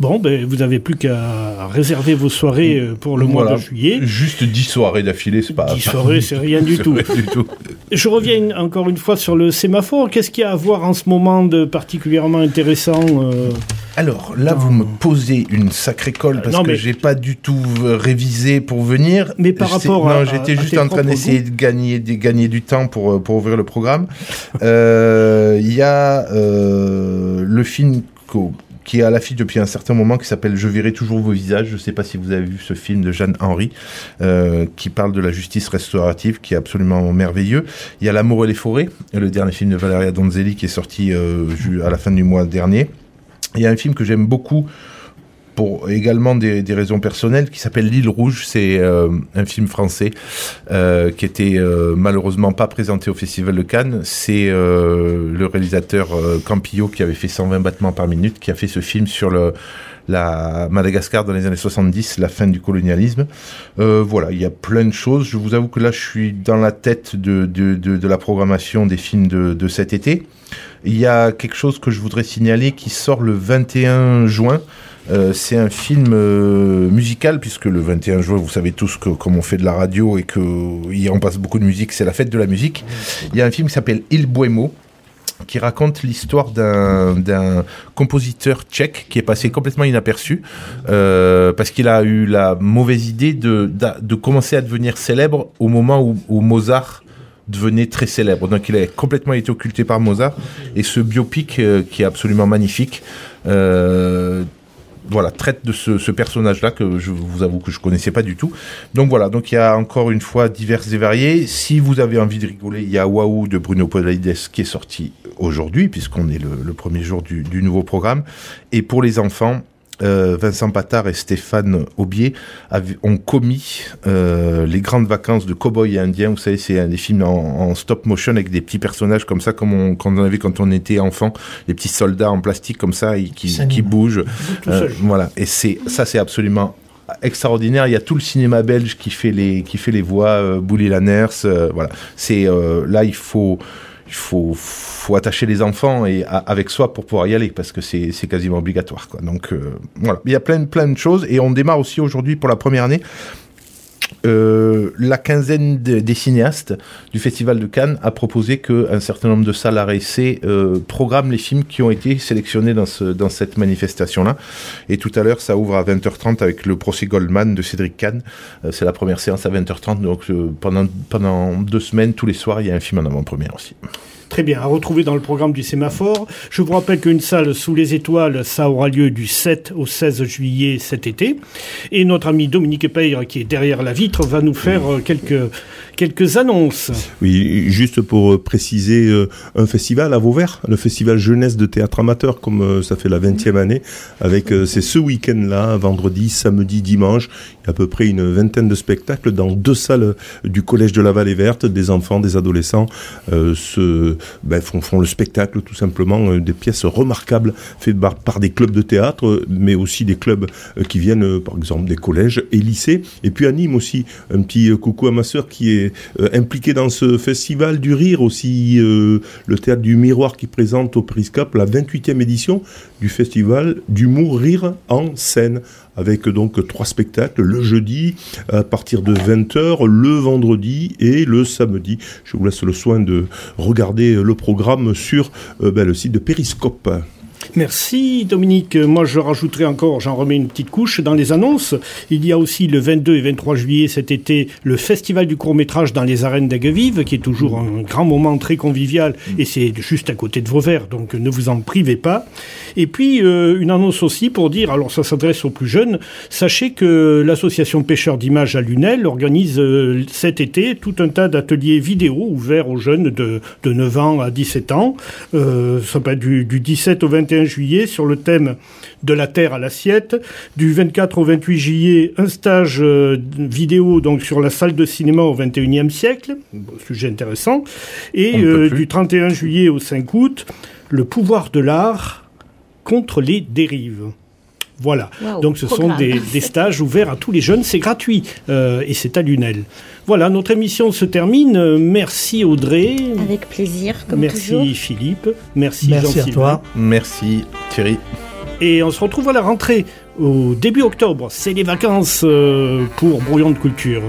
Bon, ben, vous n'avez plus qu'à réserver vos soirées euh, pour le mois de juillet. Juste 10 soirées d'affilée, c'est pas. 10 soirées, c'est rien du <laughs> tout. rien du tout. Je reviens encore une fois sur le sémaphore. Qu'est-ce qu'il y a à voir en ce moment de particulièrement intéressant euh, Alors là, vous me posez une sacrée colle parce non, que mais- j'ai pas du tout euh, révisé pour venir. Mais par rapport à- non, j'étais juste en train d'essayer de gagner, de gagner du temps pour pour ouvrir le programme. Euh, Il y a le film qu'au- qui est à l'affiche depuis un certain moment, qui s'appelle Je verrai toujours vos visages. Je ne sais pas si vous avez vu ce film de Jeanne Henry, euh, qui parle de la justice restaurative, qui est absolument merveilleux. Il y a L'amour et les forêts, le dernier film de Valeria Donzelli, qui est sorti euh, à la fin du mois dernier. Il y a un film que j'aime beaucoup pour également des, raisons personnelles qui s'appelle L'île rouge. C'est euh, un film français euh, qui était euh, malheureusement pas présenté au Festival de Cannes. C'est le réalisateur Campillo qui avait fait 120 battements par minute, qui a fait ce film sur le la Madagascar dans les années 70, la fin du colonialisme. Voilà, il y a plein de choses. Je vous avoue que là, je suis dans la tête de, de, de, de la programmation des films de, de cet été. Il y a quelque chose que je voudrais signaler qui sort le 21 juin. Euh, c'est un film euh, musical puisque le 21 juin, vous savez tous que comme on fait de la radio et que y on passe beaucoup de musique, c'est la fête de la musique. Il y a un film qui s'appelle Il Buemo qui raconte l'histoire d'un compositeur tchèque qui est passé complètement inaperçu euh, parce qu'il a eu la mauvaise idée de, commencer à devenir célèbre au moment où, Mozart devenait très célèbre. Donc il a complètement été occulté par Mozart et ce biopic qui est absolument magnifique voilà, traite de ce, personnage-là que je vous avoue que je connaissais pas du tout. Donc voilà, donc il y a encore une fois divers et variés. Si vous avez envie de rigoler, il y a Waouh de Bruno Podalides qui est sorti aujourd'hui, puisqu'on est le, premier jour du nouveau programme. Et pour les enfants, euh, Vincent Patard et Stéphane Aubier ont commis euh, les grandes vacances de cow-boy et indien. Vous savez, c'est un des films en, en stop motion avec des petits personnages comme ça, comme on, en avait quand on était enfant, des petits soldats en plastique comme ça, et qui, bougent. Euh, voilà, et c'est ça, c'est absolument extraordinaire. Il y a tout le cinéma belge qui fait les qui fait les voix, euh, Bouli Lanners, euh, voilà. C'est euh, là il faut il faut faut attacher les enfants et avec soi pour pouvoir y aller parce que c'est c'est quasiment obligatoire quoi. Donc euh, voilà, il y a plein plein de choses et on démarre aussi aujourd'hui pour la première année. Euh, la quinzaine de- des cinéastes du Festival de Cannes a proposé qu'un certain nombre de salles RSC euh, programment les films qui ont été sélectionnés dans, ce, dans cette manifestation-là. Et tout à l'heure, ça ouvre à 20h30 avec le procès Goldman de Cédric Kahn. Euh, c'est la première séance à 20h30. Donc pendant, pendant deux semaines, tous les soirs, il y a un film en avant-première aussi. Très bien, à retrouver dans le programme du sémaphore. Je vous rappelle qu'une salle sous les étoiles, ça aura lieu du 7 au 16 juillet cet été. Et notre ami Dominique Peyre, qui est derrière la vitre, va nous faire euh, quelques, quelques annonces. Oui, juste pour euh, préciser euh, un festival à Vauvert, le festival jeunesse de théâtre amateur, comme euh, ça fait la 20e année, avec euh, c'est ce week-end-là, vendredi, samedi, dimanche, il y a à peu près une vingtaine de spectacles dans deux salles du collège de la Vallée Verte, des enfants, des adolescents se ben, font, font le spectacle tout simplement, des pièces remarquables faites par, par des clubs de théâtre, mais aussi des clubs qui viennent, par exemple, des collèges et lycées, et puis anime aussi un petit coucou à ma sœur qui est euh, impliquée dans ce festival du rire aussi, euh, le théâtre du miroir qui présente au Periscope la 28e édition du festival d'humour rire en scène avec donc trois spectacles le jeudi à partir de 20h, le vendredi et le samedi. Je vous laisse le soin de regarder le programme sur euh, ben, le site de Periscope. Merci Dominique. Moi je rajouterai encore, j'en remets une petite couche dans les annonces. Il y a aussi le 22 et 23 juillet cet été le festival du court métrage dans les arènes d'Aguevive qui est toujours un grand moment très convivial et c'est juste à côté de Vauvert donc ne vous en privez pas. Et puis euh, une annonce aussi pour dire, alors ça s'adresse aux plus jeunes, sachez que l'association Pêcheurs d'images à Lunel organise euh, cet été tout un tas d'ateliers vidéo ouverts aux jeunes de, de 9 ans à 17 ans. Euh, ça peut être du, du 17 au 21 juillet sur le thème de la terre à l'assiette. Du 24 au 28 juillet, un stage euh, vidéo donc sur la salle de cinéma au 21e siècle, sujet intéressant. Et euh, du 31 juillet au 5 août, le pouvoir de l'art contre les dérives. Voilà. Wow, Donc ce sont des, des <laughs> stages ouverts à tous les jeunes, c'est gratuit euh, et c'est à Lunel. Voilà, notre émission se termine. Merci Audrey. Avec plaisir, comme Merci toujours. Philippe. Merci, Merci Jean-Sylvain. toi. Merci Thierry. et on se retrouve à la rentrée au début octobre. C'est les vacances euh, pour Brouillon de Culture.